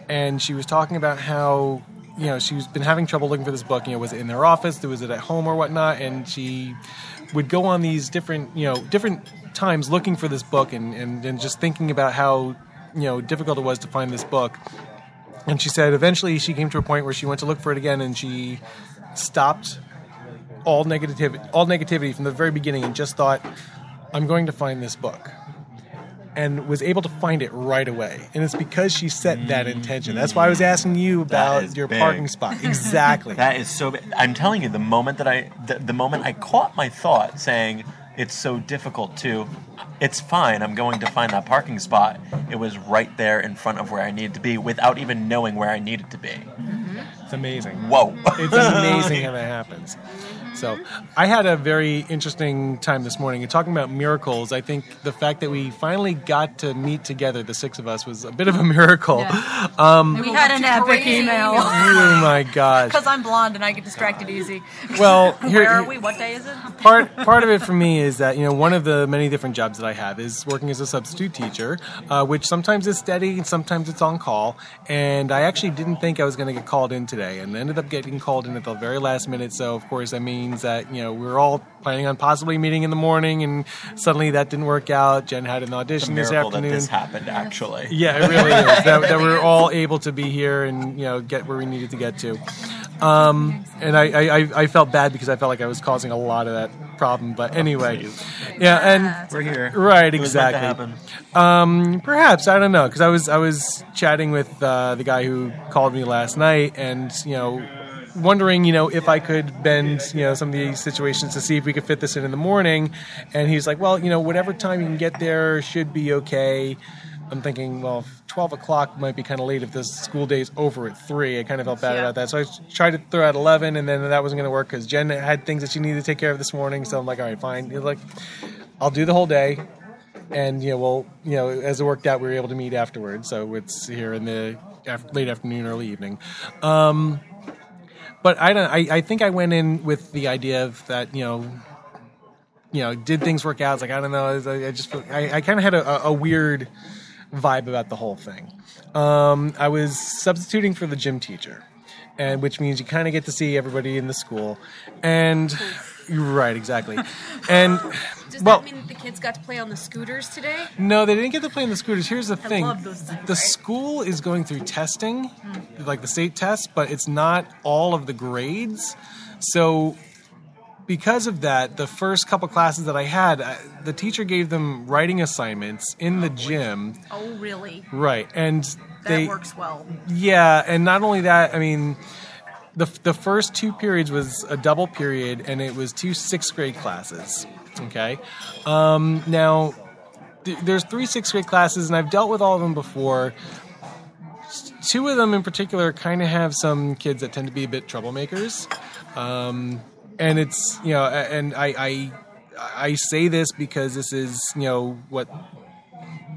and she was talking about how you know she's been having trouble looking for this book. You know, was it in their office? Was it at home or whatnot? And she would go on these different you know different times looking for this book and and, and just thinking about how you know difficult it was to find this book. And she said eventually she came to a point where she went to look for it again and she stopped all negativity all negativity from the very beginning and just thought I'm going to find this book. and was able to find it right away. And it's because she set that intention. That's why I was asking you about your big. parking spot. Exactly. That is so. Big. I'm telling you, the moment that I, the, the moment I caught my thought saying it's so difficult to, it's fine. I'm going to find that parking spot. It was right there in front of where I needed to be without even knowing where I needed to be. Mm-hmm. It's amazing. Whoa! It's amazing how that happens. So, I had a very interesting time this morning. And talking about miracles, I think the fact that we finally got to meet together, the six of us, was a bit of a miracle. Yeah. Um, We had an epic crazy email. oh my gosh! Because I'm blonde and I get distracted easy. Well, here, Where are we? What day is it? part part of it for me is that you know one of the many different jobs that I have is working as a substitute teacher, uh, which sometimes is steady and sometimes it's on call. And I actually didn't think I was going to get called in today, and ended up getting called in at the very last minute. So of course that means that you know we were all planning on possibly meeting in the morning, and suddenly that didn't work out. Jen had an a audition this miracle that afternoon. this happened. Actually, Yeah, it really is. That, that we're all able to be here and you know get where we needed to get to. Um, and I, I, I- I felt bad because I felt like I was causing a lot of that problem. But anyway, please. yeah, and we're here. Right, It was meant to exactly. Um, perhaps I don't know because I was I was chatting with uh, the guy who called me last night, and you know. Wondering, you know, if I could bend, you know, some of these situations to see if we could fit this in in the morning, and he's like, "Well, you know, whatever time you can get there should be okay." I'm thinking, well, 12 o'clock might be kind of late if the school day's over at 3. I kind of felt bad Yeah. about that. So I tried to throw out 11, and then that wasn't going to work because Jen had things that she needed to take care of this morning. So I'm like, all right, fine. He's like, I'll do the whole day. And, you know, well, you know, as it worked out, we were able to meet afterwards. So it's here in the af- late afternoon, early evening. Um, but I don't. I, I think I went in with the idea of that. You know, you know, did things work out? It's like I don't know. I, I just I, I kind of had a, a weird vibe about the whole thing. Um, I was substituting for the gym teacher, and which means you kind of get to see everybody in the school, and you're right, exactly. And Does well, that mean the kids got to play on the scooters today? no, they didn't get to play on the scooters. Here's the thing: love those things, the right? school is going through testing, like the state tests, but it's not all of the grades. So, because of that, the first couple classes that I had, I, the teacher gave them writing assignments in the gym, Oh, really? right? And That they, works well. yeah, and not only that, I mean, the the first two periods was a double period, and it was two sixth grade classes. Okay, um, now th- there's three sixth grade classes, and I've dealt with all of them before. Two of them in particular kind of have some kids that tend to be a bit troublemakers, um, and it's you know, and I, I I say this because this is you know what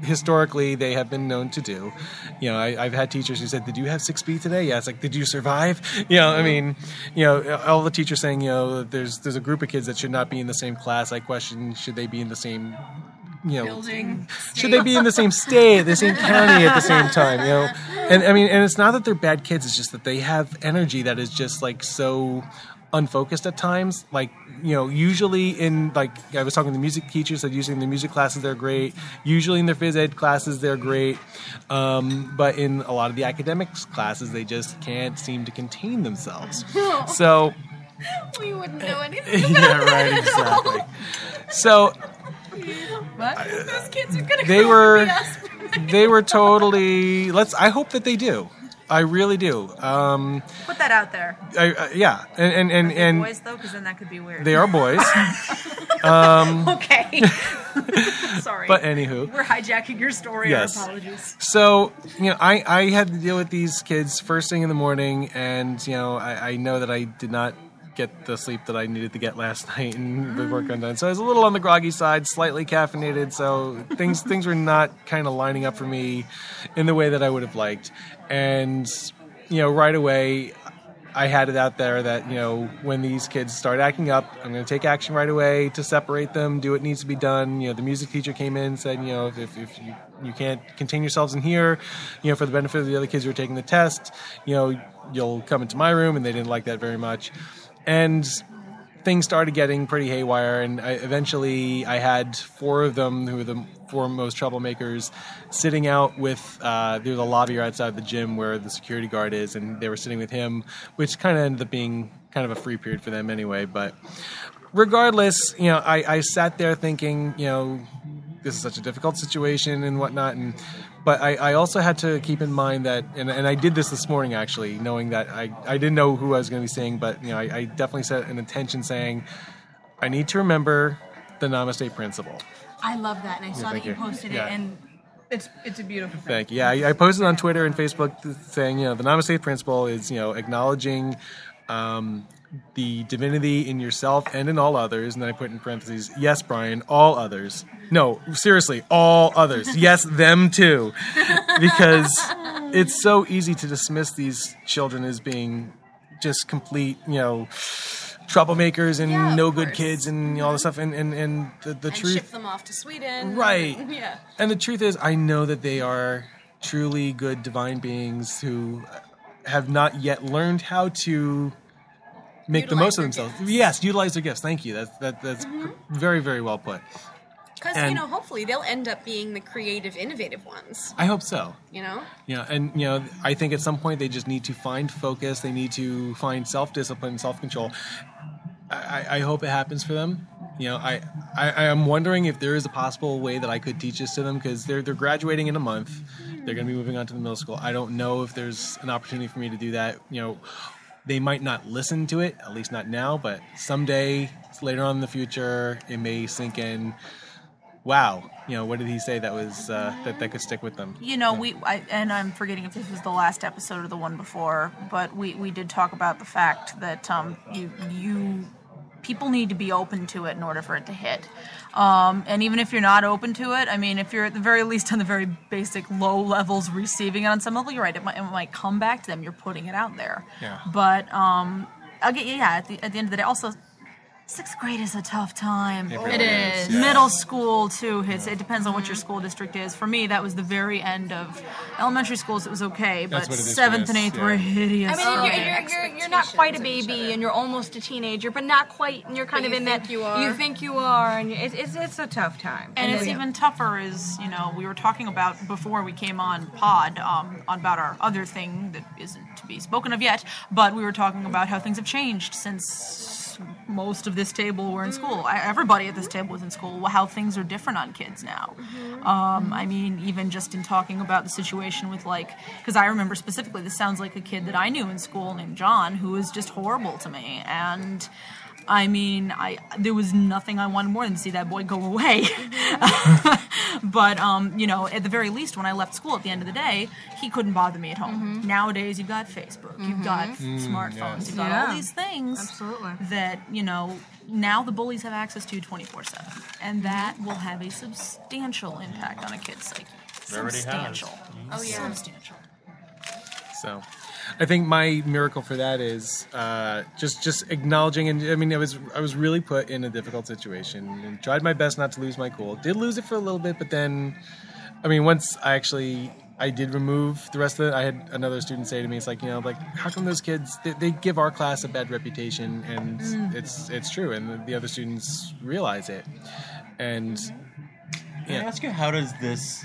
historically they have been known to do. You know, I, I've had teachers who said, "Did you have six B today?" Yeah, it's like, "Did you survive?" You know, I mean, you know, all the teachers saying, you know, there's there's a group of kids that should not be in the same class. I question, should they be in the same, you know, Building. should they be in the same state, the same county at the same time? You know, and I mean, and it's not that they're bad kids. It's just that they have energy that is just like so unfocused at times. Like you know, usually in like I was talking to the music teachers that usually in the music classes they're great. Usually in their phys ed classes they're great, um, but in a lot of the academics classes they just can't seem to contain themselves. So We wouldn't know anything. yeah, right, exactly. So What? Those kids are gonna they were and beat us. they were totally let's i hope that they do i really do um Put that out there. I, uh, yeah and and and, Are they and boys though, because then that could be weird. they are boys um, okay. Sorry. but anywho we're hijacking your story. Yes. Our apologies. so you know i i had to deal with these kids first thing in the morning and you know i, I know that i did not get the sleep that i needed to get last night and the work undone. So i was a little on the groggy side slightly caffeinated so things things were not kind of lining up for me in the way that i would have liked. And you know right away I had it out there that you know when these kids start acting up, I'm going to take action right away to separate them, do what needs to be done. You know, the music teacher came in and said, you know, if, if, you, you can't contain yourselves in here, you know, for the benefit of the other kids who are taking the test, you know, you'll come into my room, and they didn't like that very much, and things started getting pretty haywire, and I, eventually I had four of them who were the four most troublemakers sitting out with uh, there's a lobby right outside the gym where the security guard is, and they were sitting with him, which kind of ended up being kind of a free period for them anyway. But regardless, you know, I, I sat there thinking, you know, this is such a difficult situation and whatnot. And but I, I also had to keep in mind that, and, and I did this this morning actually, knowing that I, I didn't know who I was going to be seeing, but you know, I, I definitely set an intention saying, I need to remember the Namaste principle. I love that, and I saw thank that you you. posted Yeah. it, and it's it's a beautiful thing. Thank you. Yeah, I, I posted on Twitter and Facebook saying, you know, the Namaste principle is, you know, acknowledging um, the divinity in yourself and in all others. And then I put in parentheses, yes, Brian, all others. No, seriously, all others. Yes, them too. Because it's so easy to dismiss these children as being just complete, you know, troublemakers and Yeah, no good course. kids and all this stuff. And, and, and the, the and truth. ship them off to Sweden. Right. Yeah. And the truth is, I know that they are truly good divine beings who have not yet learned how to make the most of themselves. gifts. Yes, utilize their gifts. Thank you. That's that, that's mm-hmm. very very well put. Because you know, hopefully they'll end up being the creative, innovative ones. I hope so. You know. Yeah, and you know, I think at some point they just need to find focus. They need to find self discipline, self control. I, I- hope it happens for them. You know, I, I I am wondering if there is a possible way that I could teach this to them because they're they're graduating in a month. They're going to be moving on to the middle school. I don't know if there's an opportunity for me to do that. You know, they might not listen to it, at least not now, but someday later on in the future, it may sink in. Wow, you know, what did he say that was uh, that that could stick with them? You know, we I, and I'm forgetting if this was the last episode or the one before, but we we did talk about the fact that um you you people need to be open to it in order for it to hit. Um, and even if you're not open to it, I mean, if you're at the very least on the very basic low levels receiving it on some level, you're right. It might, it might come back to them. You're putting it out there. Yeah. But um, again, yeah. At the, at the end of the day, also. Sixth grade is a tough time. It It really is. yeah. Middle school too. Hits. It depends on what your school district is. For me, that was the very end of elementary schools. It was okay, but what it is for seventh and eighth yeah. were hideous. I mean, Oh, you're, you're, you're, you're not quite a Expectations of each baby and you're almost a teenager, but not quite, and you're kind But of you in think that. you are. You think you are, and it's, it's, it's a tough time. and it's It is. even tougher is you know we were talking about before we came on pod um, about our other thing that isn't to be spoken of yet but we were talking about how things have changed since most of this table were in school. I, everybody at this table was in school. How things are different on kids now. Um, i mean even just in talking about the situation with like because i remember specifically this sounds like a kid that i knew in school named john who was just horrible to me. And I mean, I there was nothing I wanted more than to see that boy go away. but um, you know, at the very least, when I left school at the end of the day, he couldn't bother me at home. Mm-hmm. Nowadays, you've got Facebook, you've mm-hmm. got mm, smartphones, you've got all these things Absolutely. that you know. Now the bullies have access to 24 7, and that will have a substantial impact on a kid's psyche. already has. Substantial. Mm. Oh yeah. Substantial. So, I think my miracle for that is uh, just just acknowledging. And I mean, I was I was really put in a difficult situation and tried my best not to lose my cool. Did lose it for a little bit, but then, I mean, once I actually I did remove the rest of it. I had another student say to me, "It's like you know, like how come those kids they, they give our class a bad reputation?" And it's it's true, and the, the other students realize it, and Can I ask you, how does this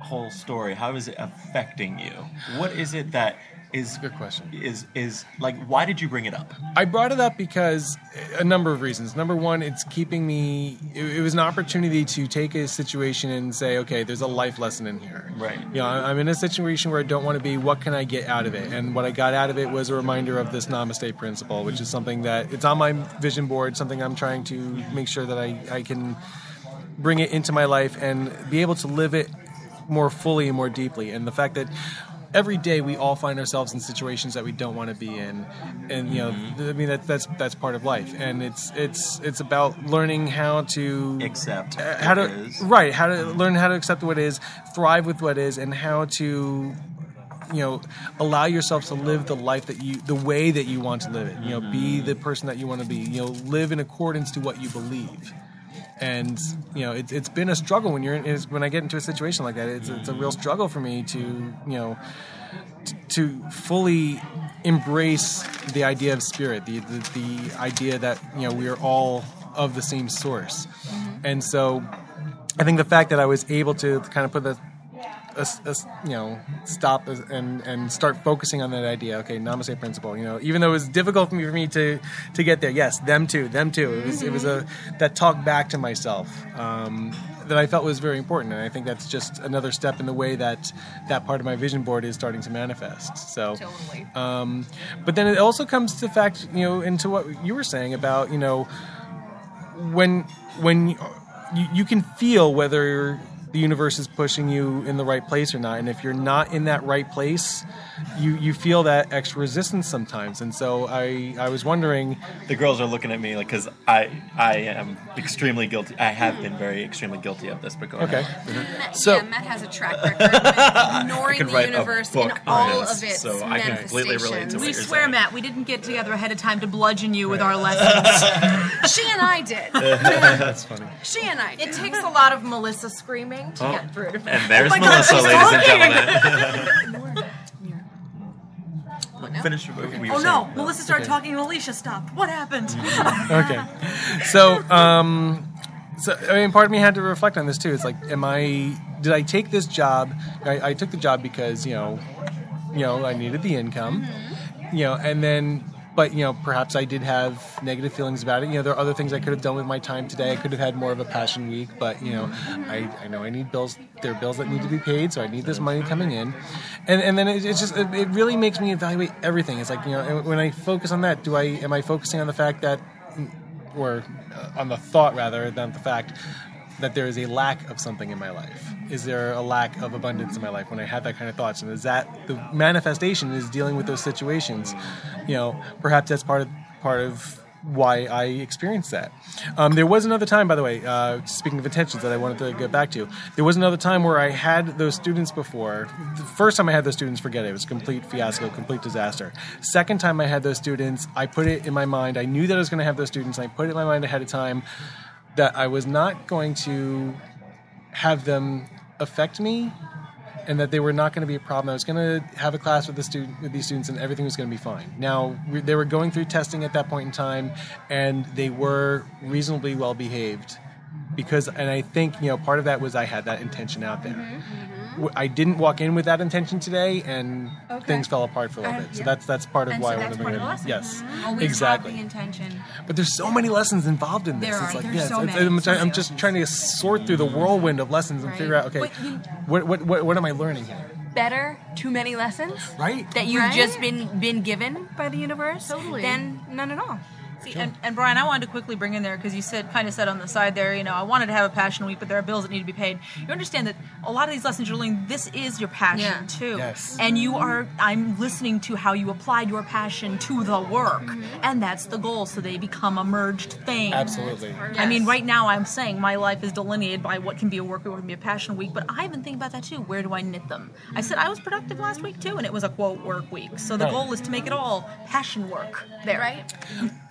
whole story, how is it affecting you? What is it that is a Good question. Is is like why did you bring it up? I brought it up because a number of reasons. Number one, it's keeping me. It, it was an opportunity to take a situation and say, okay, there's a life lesson in here. Right. You know, I'm in a situation where I don't want to be. What can I get out of it? And what I got out of it was a reminder of this Namaste principle, which is something that it's on my vision board. Something I'm trying to make sure that I, I can bring it into my life and be able to live it more fully and more deeply. And the fact that every day we all find ourselves in situations that we don't want to be in, and you know, mm-hmm. th- I mean that, that's that's part of life, and it's it's it's about learning how to Accept how to is. right how to mm-hmm. learn how to accept what is, thrive with what is, and how to you know allow yourself to live the life that you the way that you want to live it. You know be mm-hmm. the person that you want to be. You know live in accordance to what you believe and you know it, it's been a struggle when you're in, when I get into a situation like that. It's, it's a real struggle for me to you know t- to fully embrace the idea of spirit, the, the the idea that you know we are all of the same source, mm-hmm. and so I think the fact that I was able to kind of put the a, a- you know stop and and start focusing on that idea okay namaste principle you know even though it was difficult for me, for me to to get there yes them too them too it was it was a that talk back to myself um, that I felt was very important, and I think that's just another step in the way that that part of my vision board is starting to manifest. So, Totally. um, but then it also comes to the fact, you know, into what you were saying about, you know, when when you, you can feel whether the universe is pushing you in the right place or not, and if you're not in that right place, you you feel that extra resistance sometimes. And so I I was wondering, The girls are looking at me like because I I am extremely guilty. I have been very extremely guilty of this. But go okay, ahead. Matt, So- yeah, Matt has a track record of ignoring the universe in all this, of its so I can completely relate to manifestations. what We you're swear, saying. Matt, we didn't get together ahead of time to bludgeon you with our lessons. She and I did. that's funny. She and I did. it takes a lot of Melissa screaming to Oh, get through And there's my God, Melissa, she's ladies and talking. gentlemen. What now? Finish what you were Oh no, saying. Melissa started talking and Alicia stopped. What happened? okay. So, um, so I mean, part of me had to reflect on this too. It's like, am I? Did I take this job? I, I took the job because you know, you know, I needed the income. You know, and then, but you know, perhaps I did have negative feelings about it. You know, there are other things I could have done with my time today. I could have had more of a passion week, but you know, I, I know I need bills. There are bills that need to be paid, so I need this money coming in. And and then it, it's just it, it really makes me evaluate everything. It's like you know, when I focus on that, do I am I focusing on the fact that or uh, on the thought rather than the fact that there is a lack of something in my life. Is there a lack of abundance in my life when I have that kind of thoughts? And is that the manifestation is dealing with those situations? You know, perhaps that's part of part of why I experienced that. Um, there was another time, by the way, uh, speaking of intentions that I wanted to get back to. There was another time where I had those students before. The first time I had those students, forget it. It was complete fiasco, complete disaster. Second time I had those students, I put it in my mind. I knew that I was going to have those students. And I put it in my mind ahead of time that I was not going to have them affect me and that they were not going to be a problem. I was going to have a class with the student with these students, and everything was going to be fine. Now we, they were going through testing at that point in time, and they were reasonably well behaved because, and I think you know part of that was I had that intention out there. W- I didn't walk in with that intention today, and Okay. things fell apart for a little bit. So that's that's part of And why so I that's wanted to part bring it the in. lesson. Yes, Always exactly. have the intention. But there's so many lessons involved in this. There it's are. like There's yes, so it's- many. I'm, I'm just trying to sort through the mm-hmm. whirlwind of lessons and Right. figure out okay, But you- what, what what what am I learning here? Better too many lessons Right. that you've Right? just been been given by the universe Totally. than none at all. See, and, and Brian, I wanted to quickly bring in there because you said, kind of said on the side there, you know, I wanted to have a passion week, but there are bills that need to be paid. You understand that a lot of these lessons you're learning, this is your passion Yeah. too. Yes. And you are, I'm listening to how you applied your passion to the work, mm-hmm. and that's the goal, so they become a merged thing. Absolutely. I mean, right now I'm saying my life is delineated by what can be a work week, what can be a passion week, but I've been thinking about that too. Where do I knit them? I said I was productive last week too, and it was a quote work week. So the Right. goal is to make it all passion work there. Right?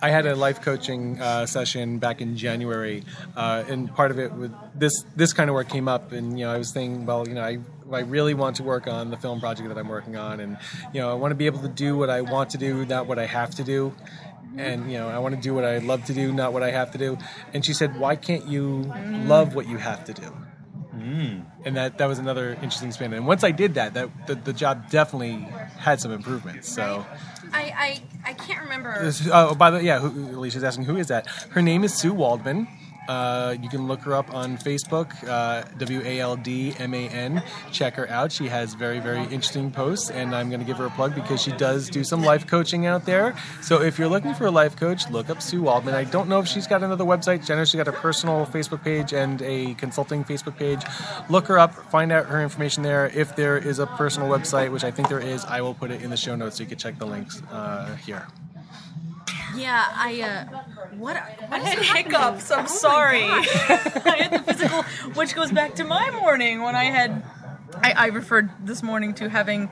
I had a life coaching uh, session back in January, uh, and part of it with this this kind of work came up, and you know I was thinking, well, you know, I I really want to work on the film project that I'm working on, and you know I want to be able to do what I want to do, not what I have to do. And you know, I want to do what I love to do, not what I have to do. And she said, "Why can't you love what you have to do?" And that that was another interesting spin. And once I did that, that the, the job definitely had some improvements. So. I, I I can't remember. Oh, by the yeah, who, Alicia's asking who is that? Her name is Sue Waldman. Uh, you can look her up on Facebook, uh, W A L D M A N. Check her out. She has very, very interesting posts, and I'm going to give her a plug because she does do some life coaching out there. So if you're looking for a life coach, look up Sue Waldman. I don't know if she's got another website. Jenna, she's got a personal Facebook page and a consulting Facebook page. Look her up, find out her information there. If there is a personal website, which I think there is, I will put it in the show notes so you can check the links uh, here. Yeah, I uh, what I had happening? hiccups. I'm Oh sorry. I had the physical, which goes back to my morning when I had. I, I referred this morning to having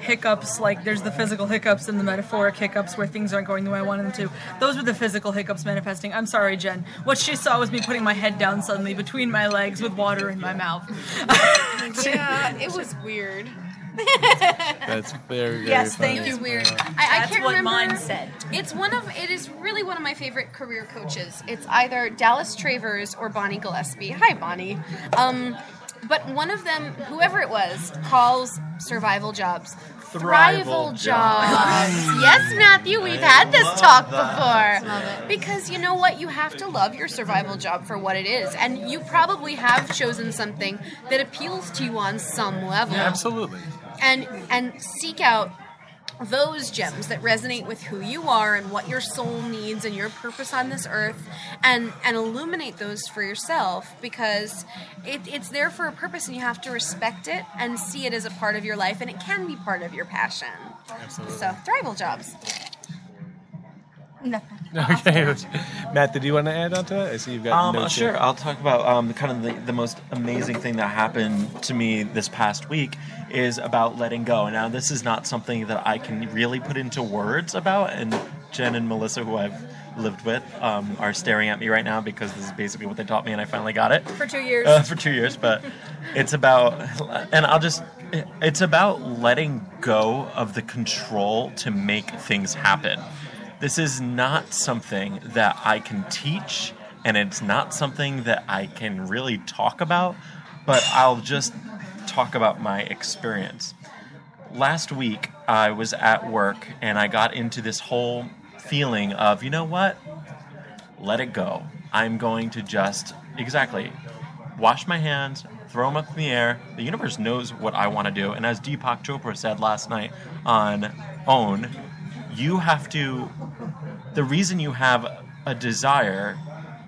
hiccups. Like there's the physical hiccups and the metaphoric hiccups where things aren't going the way I wanted them to. Those were the physical hiccups manifesting. I'm sorry, Jen. What she saw was me putting my head down suddenly between my legs with water in my mouth. Yeah, it was weird. That's very, very Yes, funny. thank you. weird. I, I That's can't what remember. mine said. It's one of it is really one of my favorite career coaches. It's either Dallas Travers or Bonnie Gillespie. Hi, Bonnie. Um, but one of them, whoever it was, calls survival jobs. Thrival jobs. yes, Matthew, we've I had this talk that. before. Because you know what? You have to love your survival job for what it is. And you probably have chosen something that appeals to you on some level. Absolutely. And and seek out those gems that resonate with who you are and what your soul needs and your purpose on this earth and and illuminate those for yourself because it, it's there for a purpose and you have to respect it and see it as a part of your life and it can be part of your passion Absolutely. so thrival jobs Nothing. Okay. Matt, did you want to add on to that? I see you've got Um, notes sure. here. I'll talk about um, kind of the, the most amazing thing that happened to me this past week is about letting go. Now, this is not something that I can really put into words about, and Jen and Melissa, who I've lived with, um, are staring at me right now because this is basically what they taught me, and I finally got it For two years. uh, for two years. But it's about, and I'll just, it's about letting go of the control to make things happen. This is not something that I can teach, and it's not something that I can really talk about, but I'll just talk about my experience. Last week, I was at work and I got into this whole feeling of, you know what? Let it go. I'm going to just, exactly, wash my hands, throw them up in the air. The universe knows what I want to do. And as Deepak Chopra said last night on OWN, you have to, the reason you have a desire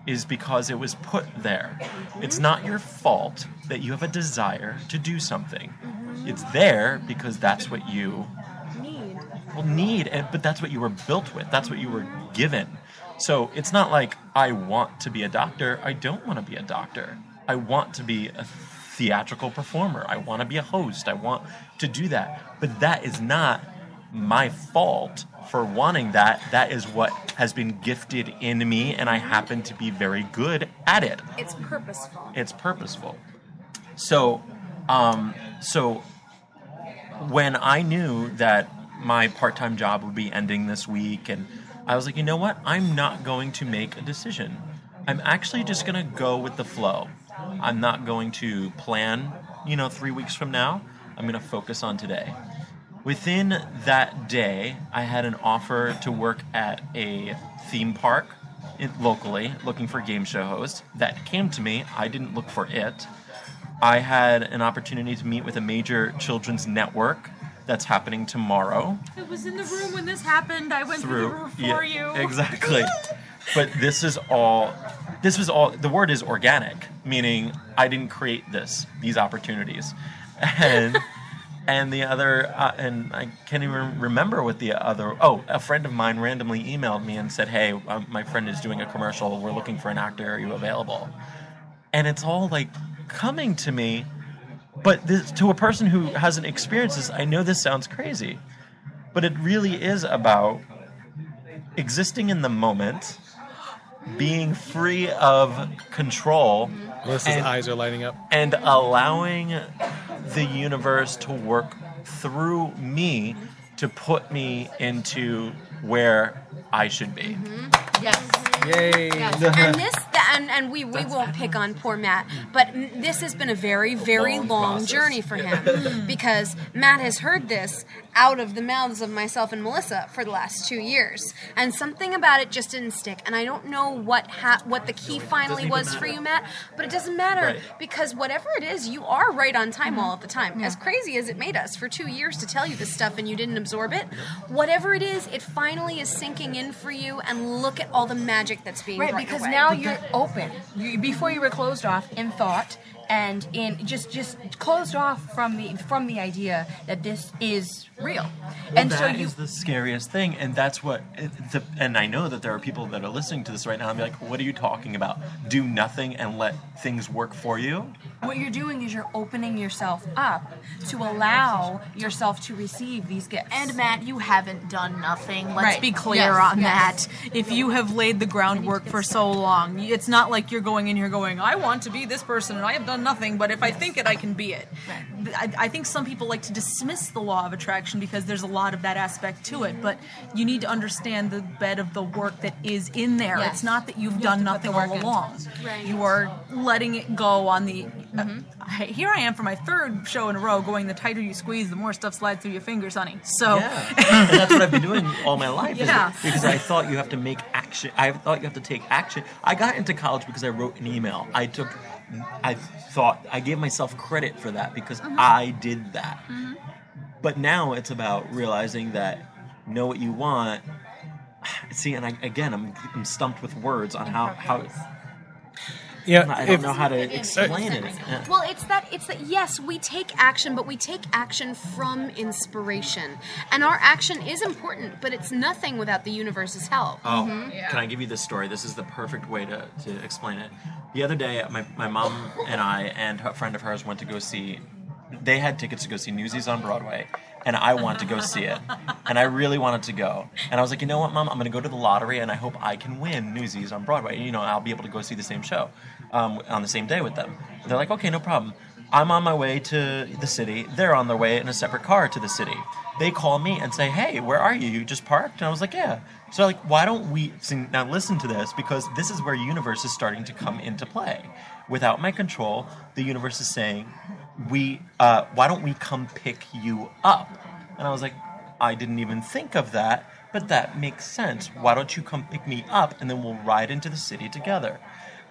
is because it was put there. It's not your fault that you have a desire to do something. Mm-hmm. It's there because that's what you need. Well need but that's what you were built with. That's what you were given. So it's not like i want to be a doctor. I don't want to be a doctor. I want to be a theatrical performer. I want to be a host. I want to do that. But that is not my fault for wanting that that is what has been gifted in me and i happen to be very good at it it's purposeful it's purposeful. So, um, so when I knew that my part-time job would be ending this week, and I was like, you know what? I'm not going to make a decision. I'm actually just going to go with the flow. I'm not going to plan, you know, three weeks from now. I'm going to focus on today. Within that day, I had an offer to work at a theme park locally, looking for game show host. That came to me. I didn't look for it. I had an opportunity to meet with a major children's network that's happening tomorrow I was in the room when this happened. I went through, the room yeah, for you. exactly but this is all this was all the word is organic meaning i didn't create this these opportunities and and the other uh, and i can't even remember what the other oh a friend of mine randomly emailed me and said hey um, my friend is doing a commercial. We're looking for an actor. Are you available? And it's all like coming to me but this, to a person who hasn't experienced this i know this sounds crazy but it really is about existing in the moment, being free of control, Melissa's And- eyes are lighting up. and allowing the universe to work through me to put me into where I should be. Mm-hmm. yes. Yay! Yes. and this, and, and we, we won't pick on poor Matt, but n- this has been a very, very long long, journey for him because Matt has heard this out of the mouths of myself and Melissa for the last two years, and something about it just didn't stick. And I don't know what ha- what the key finally even was for you, Matt, but it doesn't matter Right. because whatever it is, you are right on time all of the time. Mm-hmm. As crazy as it made us for two years to tell you this stuff and you didn't absorb it, whatever it is, it finally is sinking in for you. And look at all the magic that's being Right, because way. now you're open. You, before you were closed off in thought and in just just closed off from the from the idea that this is real. and That so is the scariest thing, and that's what. The, and I know that there are people that are listening to this right now and be like, "What are you talking about? Do nothing and let things work for you." what you're doing is you're opening yourself up to allow yourself to receive these gifts. And Matt, you haven't done nothing. Let's Right. be clear Yes, on yes. that. If you have laid the groundwork for so long, it's not like you're going in here going, "I want to be this person and I have done done nothing, but if I think it, I can be it. I, I think some people like to dismiss the law of attraction because there's a lot of that aspect to it, but you need to understand the bed of the work that is in there. Yes. It's not that you've You done nothing all along. Right. You are letting it go on the. uh, here I am for my third show in a row, going the tighter you squeeze, the more stuff slides through your fingers, honey. So. Yeah, and that's what I've been doing all my life. is Yeah. because I thought you have to make action. I thought you have to take action. I got into college because I wrote an email. I took. I thought I gave myself credit for that because mm-hmm. I did that. Mm-hmm. But now it's about realizing that know what you want. See, and I, again, I'm, I'm stumped with words on how how Yeah, I don't if- know how to explain it. Yeah. Well, it's that it's that yes, we take action, but we take action from inspiration. And our action is important, but it's nothing without the universe's help. Oh, mm-hmm. can I give you this story? This is the perfect way to, to explain it. The other day, my, my mom and I and a friend of hers went to go see. They had tickets to go see Newsies on Broadway, and I wanted to go see it, and I really wanted to go. And I was like, you know what, mom, I'm going to go to the lottery, and I hope I can win Newsies on Broadway. You know, I'll be able to go see the same show um, on the same day with them. They're like, okay, no problem. I'm on my way to the city. They're on their way in a separate car to the city. They call me and say, "Hey, where are you? You just parked?" And I was like, "Yeah." So like, why don't we see, now listen to this because this is where universe is starting to come into play. Without my control, the universe is saying, "We, uh, why don't we come pick you up?" And I was like, "I didn't even think of that." But that makes sense. Why don't you come pick me up and then we'll ride into the city together?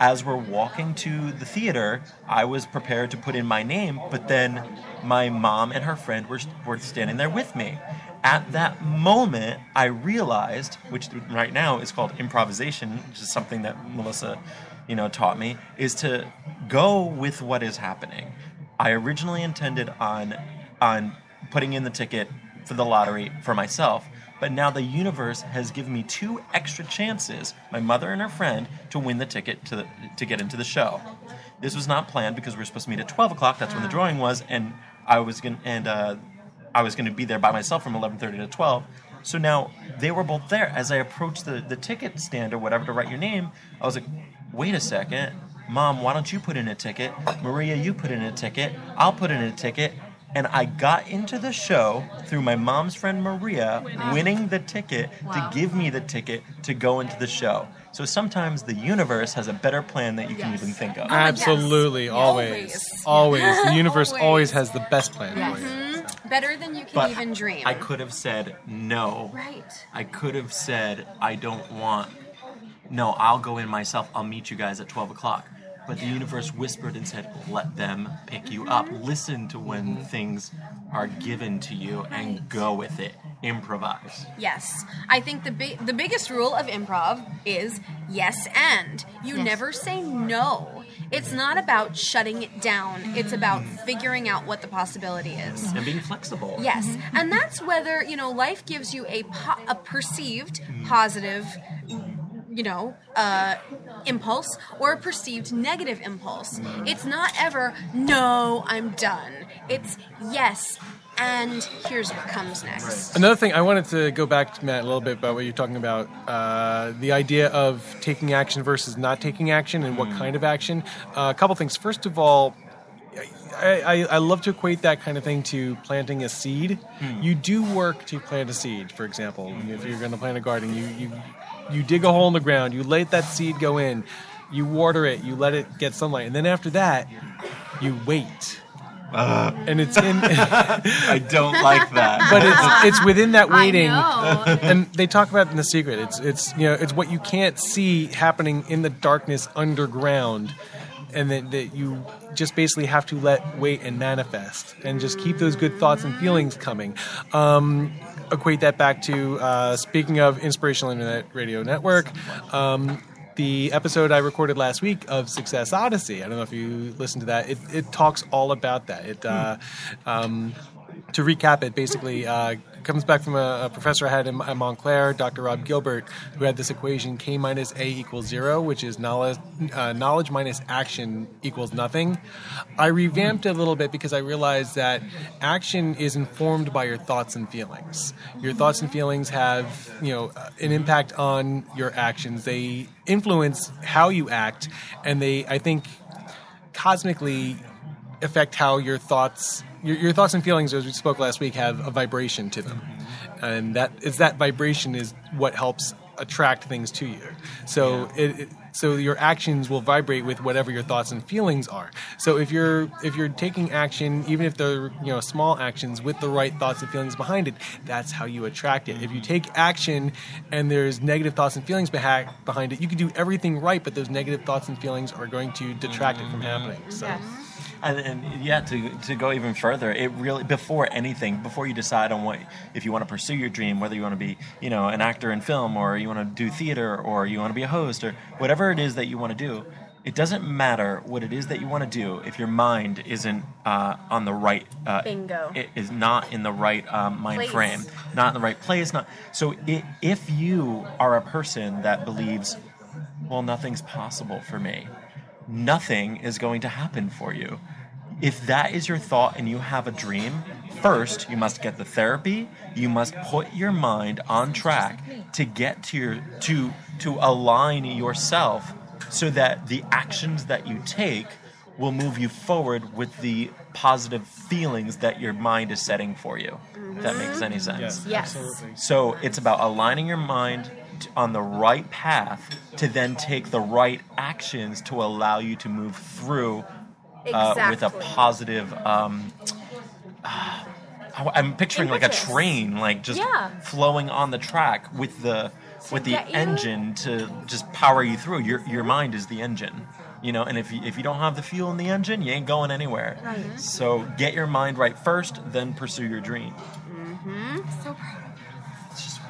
as we're walking to the theater, I was prepared to put in my name, but then my mom and her friend were, were standing there with me. At that moment, I realized, which right now is called improvisation, which is something that Melissa, you know, taught me, is to go with what is happening. I originally intended on on putting in the ticket for the lottery for myself, but now the universe has given me two extra chances, my mother and her friend, to win the ticket to the, to get into the show. This was not planned because we were supposed to meet at twelve o'clock. That's when the drawing was, and I was going and uh, I was going to be there by myself from eleven thirty to twelve. So now they were both there. As I approached the, the ticket stand or whatever to write your name, I was like, wait a second. Mom, why don't you put in a ticket? Maria, you put in a ticket. I'll put in a ticket. And I got into the show through my mom's friend Maria winning the ticket to give me the ticket to go into the show. So sometimes the universe has a better plan that you can even think of. Absolutely, always, always. The universe always. Always. has the best plan for you. Mm-hmm. Better than you can But even dream. I could have said no. Right. I could have said I don't want. No, I'll go in myself. I'll meet you guys at twelve o'clock. But the universe whispered and said, "Let them pick you up. Mm-hmm. Listen to when things are given to you and go with it. Improvise." Yes, I think the big the biggest rule of improv is yes and. You never say no. It's not about shutting it down. It's about mm. figuring out what the possibility is. And being flexible. Yes, and that's whether you know life gives you a po- a perceived mm. positive, you know, uh, impulse or a perceived negative impulse. It's not ever no, I'm done. It's yes, and here's what comes next. Another thing, I wanted to go back to Matt a little bit about what you're talking about uh, the idea of taking action versus not taking action and what kind of action. Uh, a couple things. First of all, I, I, I love to equate that kind of thing to planting a seed. You do work to plant a seed, for example. If you're going to plant a garden, you, you, you dig a hole in the ground, you let that seed go in, you water it, you let it get sunlight, and then after that, you wait. Uh, and it's in. I don't like that. but it's it's within that waiting I know. and they talk about it in the secret it's it's you know it's what you can't see happening in the darkness underground and that, that you just basically have to let wait and manifest and just keep those good thoughts and feelings coming um, equate that back to uh, speaking of inspirational internet radio network um, the episode I recorded last week of Success Odyssey. I don't know if you listened to that. It, it talks all about that. It uh, um, to recap it, basically uh, comes back from a, a professor I had in, at Montclair, Dr. Rob Gilbert, who had this equation K minus A equals zero, which is knowledge, uh, knowledge minus action equals nothing. I revamped it a little bit because I realized that action is informed by your thoughts and feelings. Your thoughts and feelings have, you know, an impact on your actions. They influence how you act, and they, I think, cosmically affect how your thoughts your, your thoughts and feelings as we spoke last week have a vibration to them. And that is that vibration is what helps attract things to you. So it, it so your actions will vibrate with whatever your thoughts and feelings are. So if you're if you're taking action even if they're you know small actions with the right thoughts and feelings behind it that's how you attract it. If you take action and there's negative thoughts and feelings beha- behind it you can do everything right but those negative thoughts and feelings are going to detract it from mm-hmm. happening. So Yes. And, and yeah, to, to go even further, it really before anything, before you decide on what if you want to pursue your dream, whether you want to be you know an actor in film or you want to do theater or you want to be a host or whatever it is that you want to do, it doesn't matter what it is that you want to do if your mind isn't uh, on the right uh, Bingo. It is not in the right um, mind Place. frame, not in the right place. Not so. i if you are a person that believes, well, nothing's possible for me nothing is going to happen for you. If that is your thought and you have a dream, first you must get the therapy. You must put your mind on track to get to your to to align yourself so that the actions that you take will move you forward with the positive feelings that your mind is setting for you. If that makes mm-hmm. any sense. Yes. absolutely So it's about aligning your mind t- on the right path to then take the right actions to allow you to move through uh, with a positive. Um, uh, I'm picturing like a train, like just Yeah. flowing on the track with the with the get you- engine to just power you through. Your your mind is the engine. You know, and if you, if you don't have the fuel in the engine, you ain't going anywhere. Right. So get your mind right first, then pursue your dream. So proud.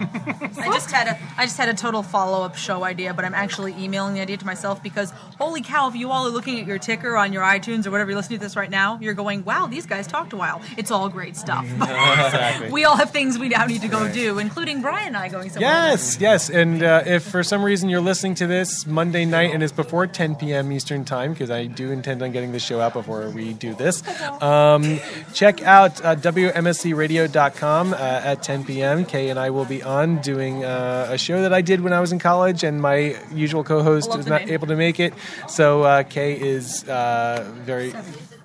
I just had a I just had a total follow up show idea, but I'm actually emailing the idea to myself because holy cow, if you all are looking at your ticker on your iTunes or whatever you're listening to this right now, you're going, wow, these guys talked a while. It's all great stuff. exactly we all have things we now need to go do, including Brian and I going somewhere. Yes, yes. And uh, if for some reason you're listening to this Monday night and it's before 10 p.m. Eastern Time, because I do intend on getting the show out before we do this, um, check out uh, WMSCRadio.com uh, at 10 p.m. Kay and I will be on doing uh, a show that I did when I was in college, and my usual co host love was not name. able to make it. So uh, Kay is uh, very.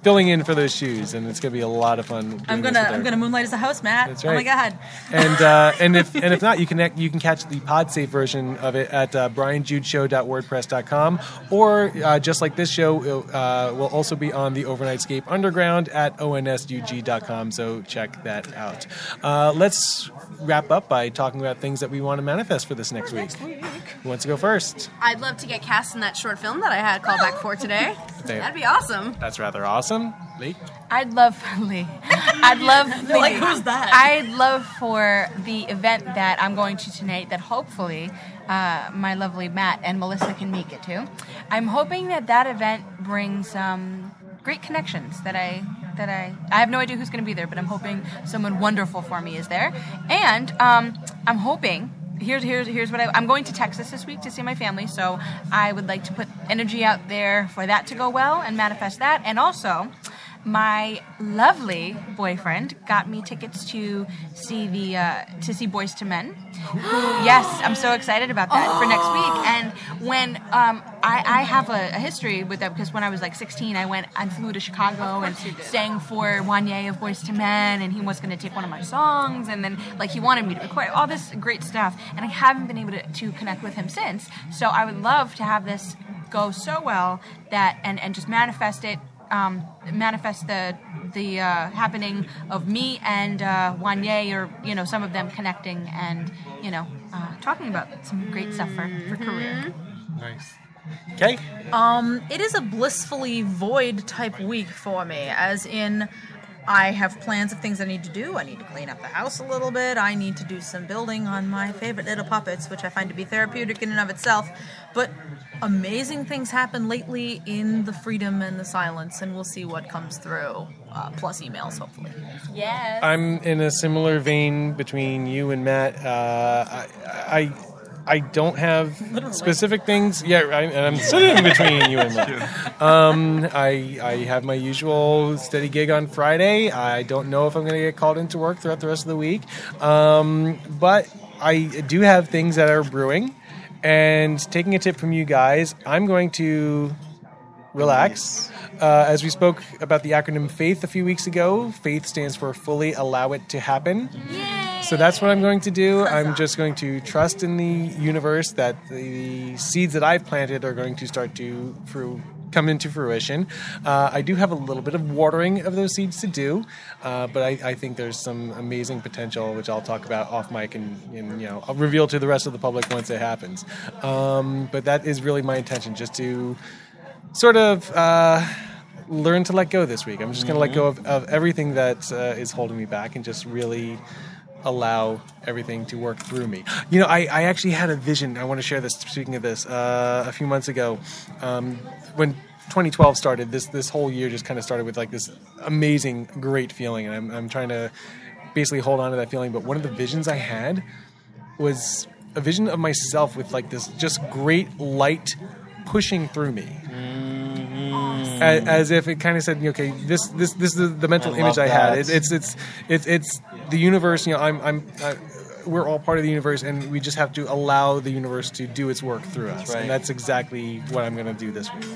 Filling in for those shoes, and it's going to be a lot of fun. I'm gonna. I'm gonna moonlight as a host, Matt. That's Oh my god. and uh, and if and if not, you can you can catch the PodSafe version of it at uh, brianjudeshow.wordpress.com, or uh, just like this show, it, uh, will also be on the Overnight Overnightscape Underground at onsug.com. So check that out. Uh, let's wrap up by talking about things that we want to manifest for this next week. Who wants to go first? I'd love to get cast in that short film that I had a callback for today. That'd be awesome. That's rather awesome. Lee? I'd love Lee. I'd love for, like, who's that? I'd love for the event that I'm going to tonight that hopefully uh, my lovely Matt and Melissa can make it to. I'm hoping that that event brings um, great connections that I that I I have no idea who's going to be there, but I'm hoping someone wonderful for me is there, and um, I'm hoping. Here's here's here's what I, I'm going to Texas this week to see my family, so I would like to put energy out there for that to go well and manifest that, and also my lovely boyfriend got me tickets to see the uh, to see Boyz II Men. Yes, I'm so excited about that for next week. And when um, I, I have a, a history with that because when I was like 16, I went and flew to Chicago and sang for Wanya of Boyz II Men, and he was going to take one of my songs, and then like he wanted me to record all this great stuff, and I haven't been able to, to connect with him since. So I would love to have this go so well that and and just manifest it um, manifest the the uh, happening of me and uh, Wanya or you know some of them connecting and you know uh, talking about some great stuff for, for career. Nice. Okay. Um, it is a blissfully void type week for me, as in I have plans of things I need to do. I need to clean up the house a little bit. I need to do some building on my favorite little puppets, which I find to be therapeutic in and of itself. But amazing things happen lately in the freedom and the silence, and we'll see what comes through. Uh, plus emails, hopefully. Yes. I'm in a similar vein between you and Matt. Uh, I, I I don't have specific things. Yeah, I, and I'm sitting in between you and me. Um, I I have my usual steady gig on Friday. I don't know if I'm going to get called into work throughout the rest of the week, um, but I do have things that are brewing. And taking a tip from you guys, I'm going to relax. Uh, as we spoke about the acronym FAITH a few weeks ago, FAITH stands for Fully Allow It to Happen. So that's what I'm going to do. I'm just going to trust in the universe that the seeds that I've planted are going to start to through come into fruition. Uh, I do have a little bit of watering of those seeds to do, uh, but I, I think there's some amazing potential, which I'll talk about off mic and, and you know I'll reveal to the rest of the public once it happens. Um, but that is really my intention, just to sort of uh, learn to let go this week. I'm just going to let go of, of everything that uh, is holding me back and just really allow everything to work through me. You know, I, I actually had a vision. I want to share this. Speaking of this, uh, a few months ago, um, when 2012 started, this this whole year just kind of started with like this amazing, great feeling, and I'm, I'm trying to basically hold on to that feeling. But one of the visions I had was a vision of myself with like this just great light pushing through me. As, as if it kind of said, okay, this this this is the mental I image I had. It, it's it's it's it's the universe. You know, I'm I'm. I, we're all part of the universe, and we just have to allow the universe to do its work through us, right. and that's exactly what I'm going to do this week.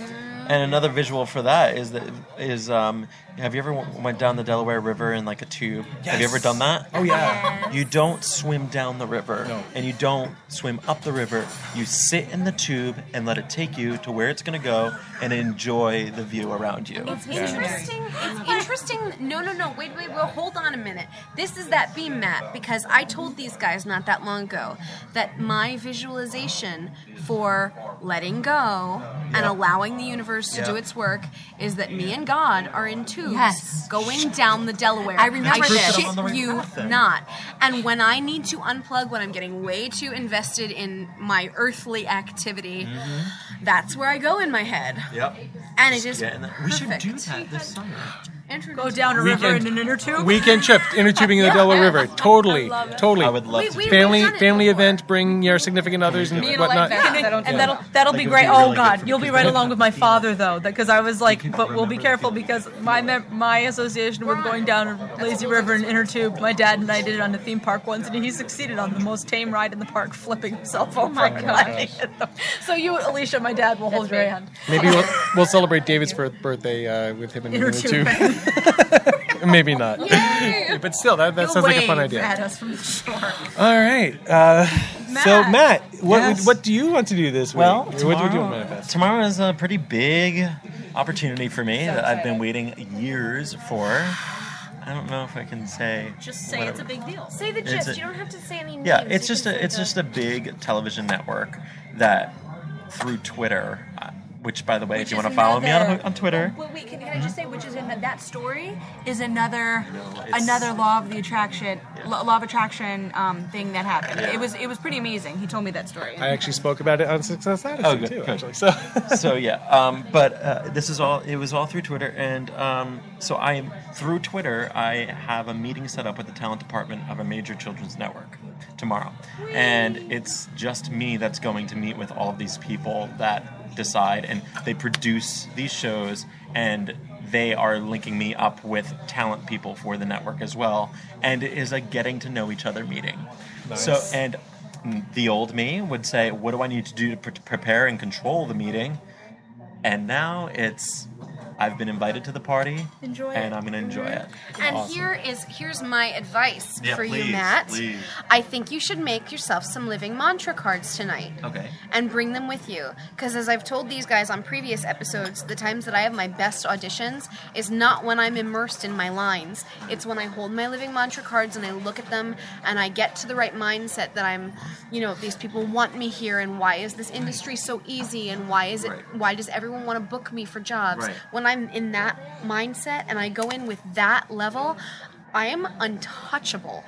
And another visual for that is that is um, have you ever w- went down the Delaware River in like a tube? Have you ever done that? Oh yeah, You don't swim down the river, No. and you don't swim up the river. You sit in the tube and let it take you to where it's going to go, and enjoy the view around you. It's interesting. It's interesting. No, no, no. Wait, wait, wait. Hold on a minute. This is that beam mat because I told these guys not that long ago that my visualization for letting go and allowing the universe to do its work is that me and God are in tubes Yes. going down the Delaware. I remember I this. shit I'm on the right you path not. And when I need to unplug, when I'm getting way too invested in my earthly activity, Mm-hmm. that's where I go in my head. Yep. And it is Yeah, we should do that this summer. Go down a river in an inner tube. weekend trip, inner tubing in the Delaware River. Totally, totally. I would love We- to. we- do family done it family before. event. Bring your significant others and Me and a whatnot. life vest. and, I don't and that'll that. that'll Like, be would great. be oh really good God, you'll be people right to along with my feel- father though, because I was like, but we'll be remember careful the because my mem- my association with going down a lazy river in inner tube. My dad and I did it on a theme park once, and he succeeded on the most tame ride in the park, flipping himself over. my and landing in So you, Alicia, my dad, will hold your hand. Maybe we'll, we'll celebrate David's fir- birthday uh, with him in Inner the tube. tube. Maybe not. But still, that, that He'll sounds like a fun idea. At us from the shore. All right. Uh, So Matt. Matt, what Yes. what do you want to do this week? Well, what do you do with tomorrow, Manifest? tomorrow is a pretty big opportunity for me that I've been waiting years for. I don't know if I can say. Just say what it's it- a big deal. Say the It's gist. a- you don't have to say any names. Yeah, You it's just can a it's the- just a big television network that through Twitter, uh, which by the way, if you want to follow me on, on Twitter, Wait, wait, can, can I just say, which is in that, that story is another No, it's- another law of the attraction, law law of attraction um, thing that happened. Yeah. It was it was pretty amazing. He told me that story. I actually spoke about it on Success Attitude Oh, good, too. good. Actually, so so yeah um, but uh, this is all it was all through twitter and um, so i through twitter i have a meeting set up with the talent department of a major children's network tomorrow and it's just me that's going to meet with all of these people that decide and they produce these shows and they are linking me up with talent people for the network as well and it is a getting to know each other meeting so and the old me would say, "What do I need to do to pre- prepare and control the meeting?" And now it's, I've been invited to the party, Enjoy and it. I'm gonna enjoy mm-hmm. it. And Awesome. here is here's my advice Yeah, for you, Matt. please. I think you should make yourself some living mantra cards tonight. Okay. And bring them with you. Because as I've told these guys on previous episodes, the times that I have my best auditions is not when I'm immersed in my lines. It's when I hold my living mantra cards and I look at them and I get to the right mindset that I'm, you know, these people want me here and why is this industry so easy and why is it Right. why does everyone want to book me for jobs? Right. When I'm in that mindset and I go in with that level, I am untouchable.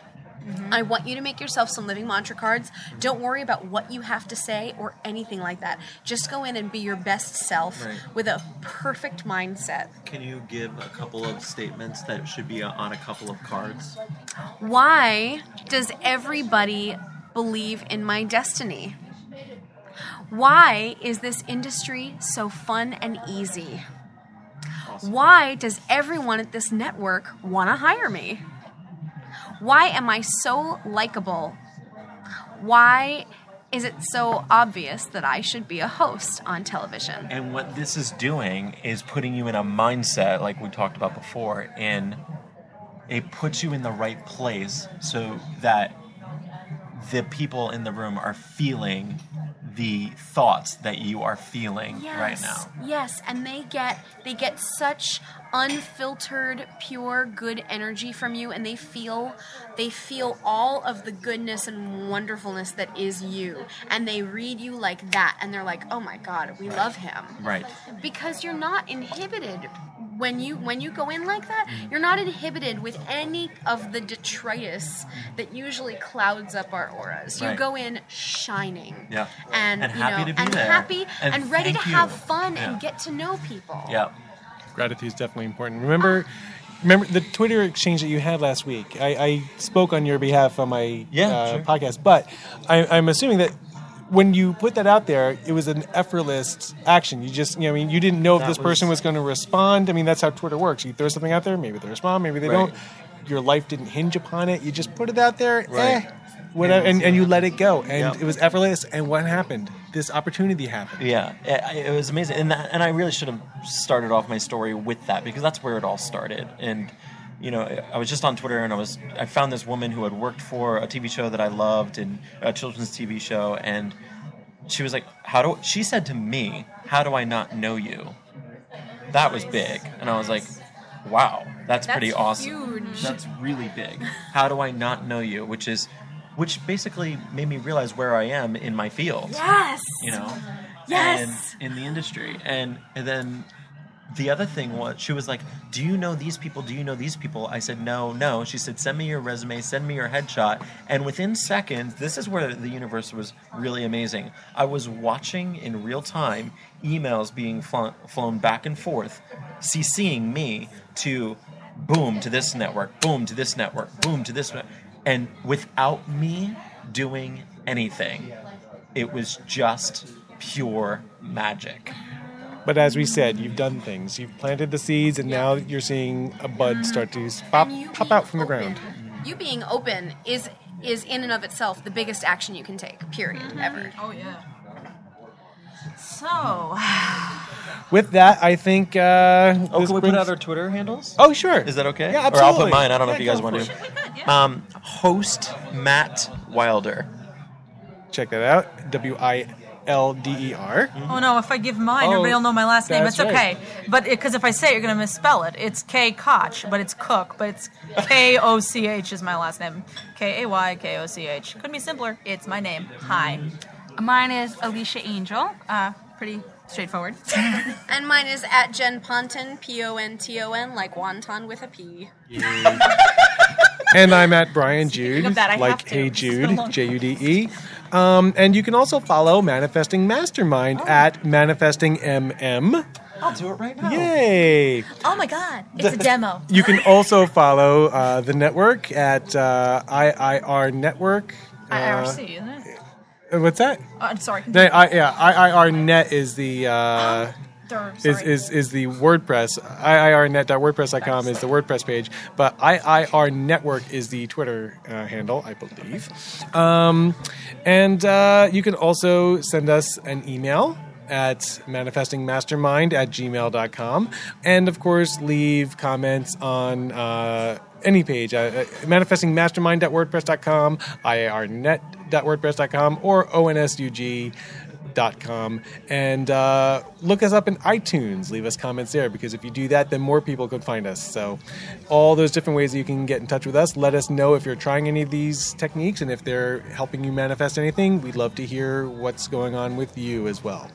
Mm-hmm. I want you to make yourself some living mantra cards. Don't worry about what you have to say or anything like that. Just go in and be your best self Right. with a perfect mindset. Can you give a couple of statements that should be on a couple of cards? Why does everybody believe in my destiny? Why is this industry so fun and easy? Why does everyone at this network want to hire me? Why am I so likable? Why is it so obvious that I should be a host on television? And what this is doing is putting you in a mindset, like we talked about before, and it puts you in the right place so that the people in the room are feeling the thoughts that you are feeling right now. Yes, and they get they get such unfiltered, pure, good energy from you, and they feel they feel all of the goodness and wonderfulness that is you, and they read you like that, and they're like, oh my god, we love him, Right. because you're not inhibited when you when you go in like that mm-hmm. you're not inhibited with any of the detritus that usually clouds up our auras you Right. go in shining Yeah. and, And you happy know to be and there. happy and, And ready to thank have fun Yeah. and get to know people Yeah. Gratitude is definitely important. Remember, remember the Twitter exchange that you had last week. I, I spoke on your behalf on my Yeah, uh, sure. podcast, but I, I'm assuming that when you put that out there, it was an effortless action. You just, you know, I mean, you didn't know if That this person was- was going to respond. I mean, that's how Twitter works. You throw something out there, maybe they respond, maybe they Right. don't. Your life didn't hinge upon it. You just put it out there, Right. eh, whatever, and, and you let it go, and Yep. it was effortless. And what happened? This opportunity happened. Yeah, it, it was amazing, and that, and I really should have started off my story with that because that's where it all started. And you know, I was just on Twitter and I was I found this woman who had worked for a TV show that I loved and a children's TV show, and she was like, "How do?" She said to me, "How do I not know you?" That was big, and I was like, "Wow, that's, pretty awesome. huge. That's really big. How do I not know you?" Which is, which basically made me realize where I am in my field yes. you know? Yes. and in the industry. And, and then the other thing was she was like do you know these people? Do you know these people? I said no no. She said send me your resume send me your headshot. And within seconds this is where the universe was really amazing. I was watching in real time emails being flown, flown back and forth ccing me to boom to this network boom to this network boom to this net- and without me doing anything it was just pure magic. But as we said, you've done things. You've planted the seeds, and now you're seeing a bud start to pop, pop out from the ground. you being open is is in and of itself the biggest action you can take period Mm-hmm. ever Oh yeah. So, With that, I think. Uh, Oh, can we brings- put out our Twitter handles? Oh, sure. Is that okay? Yeah, absolutely. Or. I'll put mine. I don't know if you guys want for to. it. Um, host Matt Wilder. Check that out. W I L D E R. oh no, if I give mine, Oh, everybody will know my last name. It's okay. right. But because if I say it, you're going to misspell it. It's K Koch, but it's Cook, but it's K O C H is my last name. K A Y K O C H. Couldn't be simpler. It's my name. Hi. Mine is Alicia Angel. Uh, pretty straightforward. and mine is at jen ponton p-o-n-t-o-n like wonton with a p And I'm at Brian Jude, that, I like. Hey It's been a Jude, J U D E. Um, and you can also follow Manifesting Mastermind Oh. at Manifesting MM. I'll do it right now. Yay! Oh my God. It's a demo. You can also follow uh, the network at uh, IIR Network. Uh, IRC, isn't it? Uh, What's that? Uh, I'm sorry. No, I, yeah, IIR Net is the uh, Durr, is, is is the WordPress. IIRnet.wordpress.com is the WordPress page, but IIR Network is the Twitter uh, handle, I believe. Um, and uh, you can also send us an email at manifestingmastermind at gmail.com. And of course, leave comments on uh, any page, uh, uh, manifestingmastermind.wordpress.com, IARnet.wordpress.com, or ONSUG com and uh, look us up in iTunes. Leave us comments there because if you do that, then more people could find us. So, all those different ways that you can get in touch with us. Let us know if you're trying any of these techniques and if they're helping you manifest anything. We'd love to hear what's going on with you as well.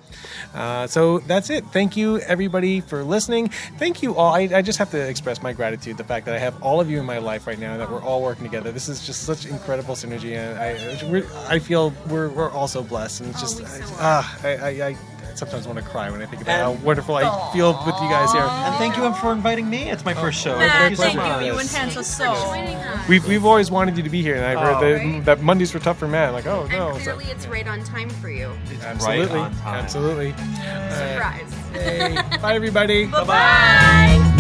Uh, so that's it. Thank you everybody for listening. Thank you all. I, I just have to express my gratitude. The fact that I have all of you in my life right now, that we're all working together. This is just such incredible synergy, and I I feel we're we're all so blessed, and it's just ah, I, I, I sometimes want to cry when I think about how wonderful I feel with you guys here. And thank you for inviting me. It's my first show. Matt, thank you so thank much. you. You enhance us so. We've, we've always wanted you to be here, and I've heard Oh. that, Right? that Mondays were tough for Matt. Like, oh no, and so- clearly it's right on time for you absolutely, on time. absolutely. surprise Hey, bye everybody. Bye.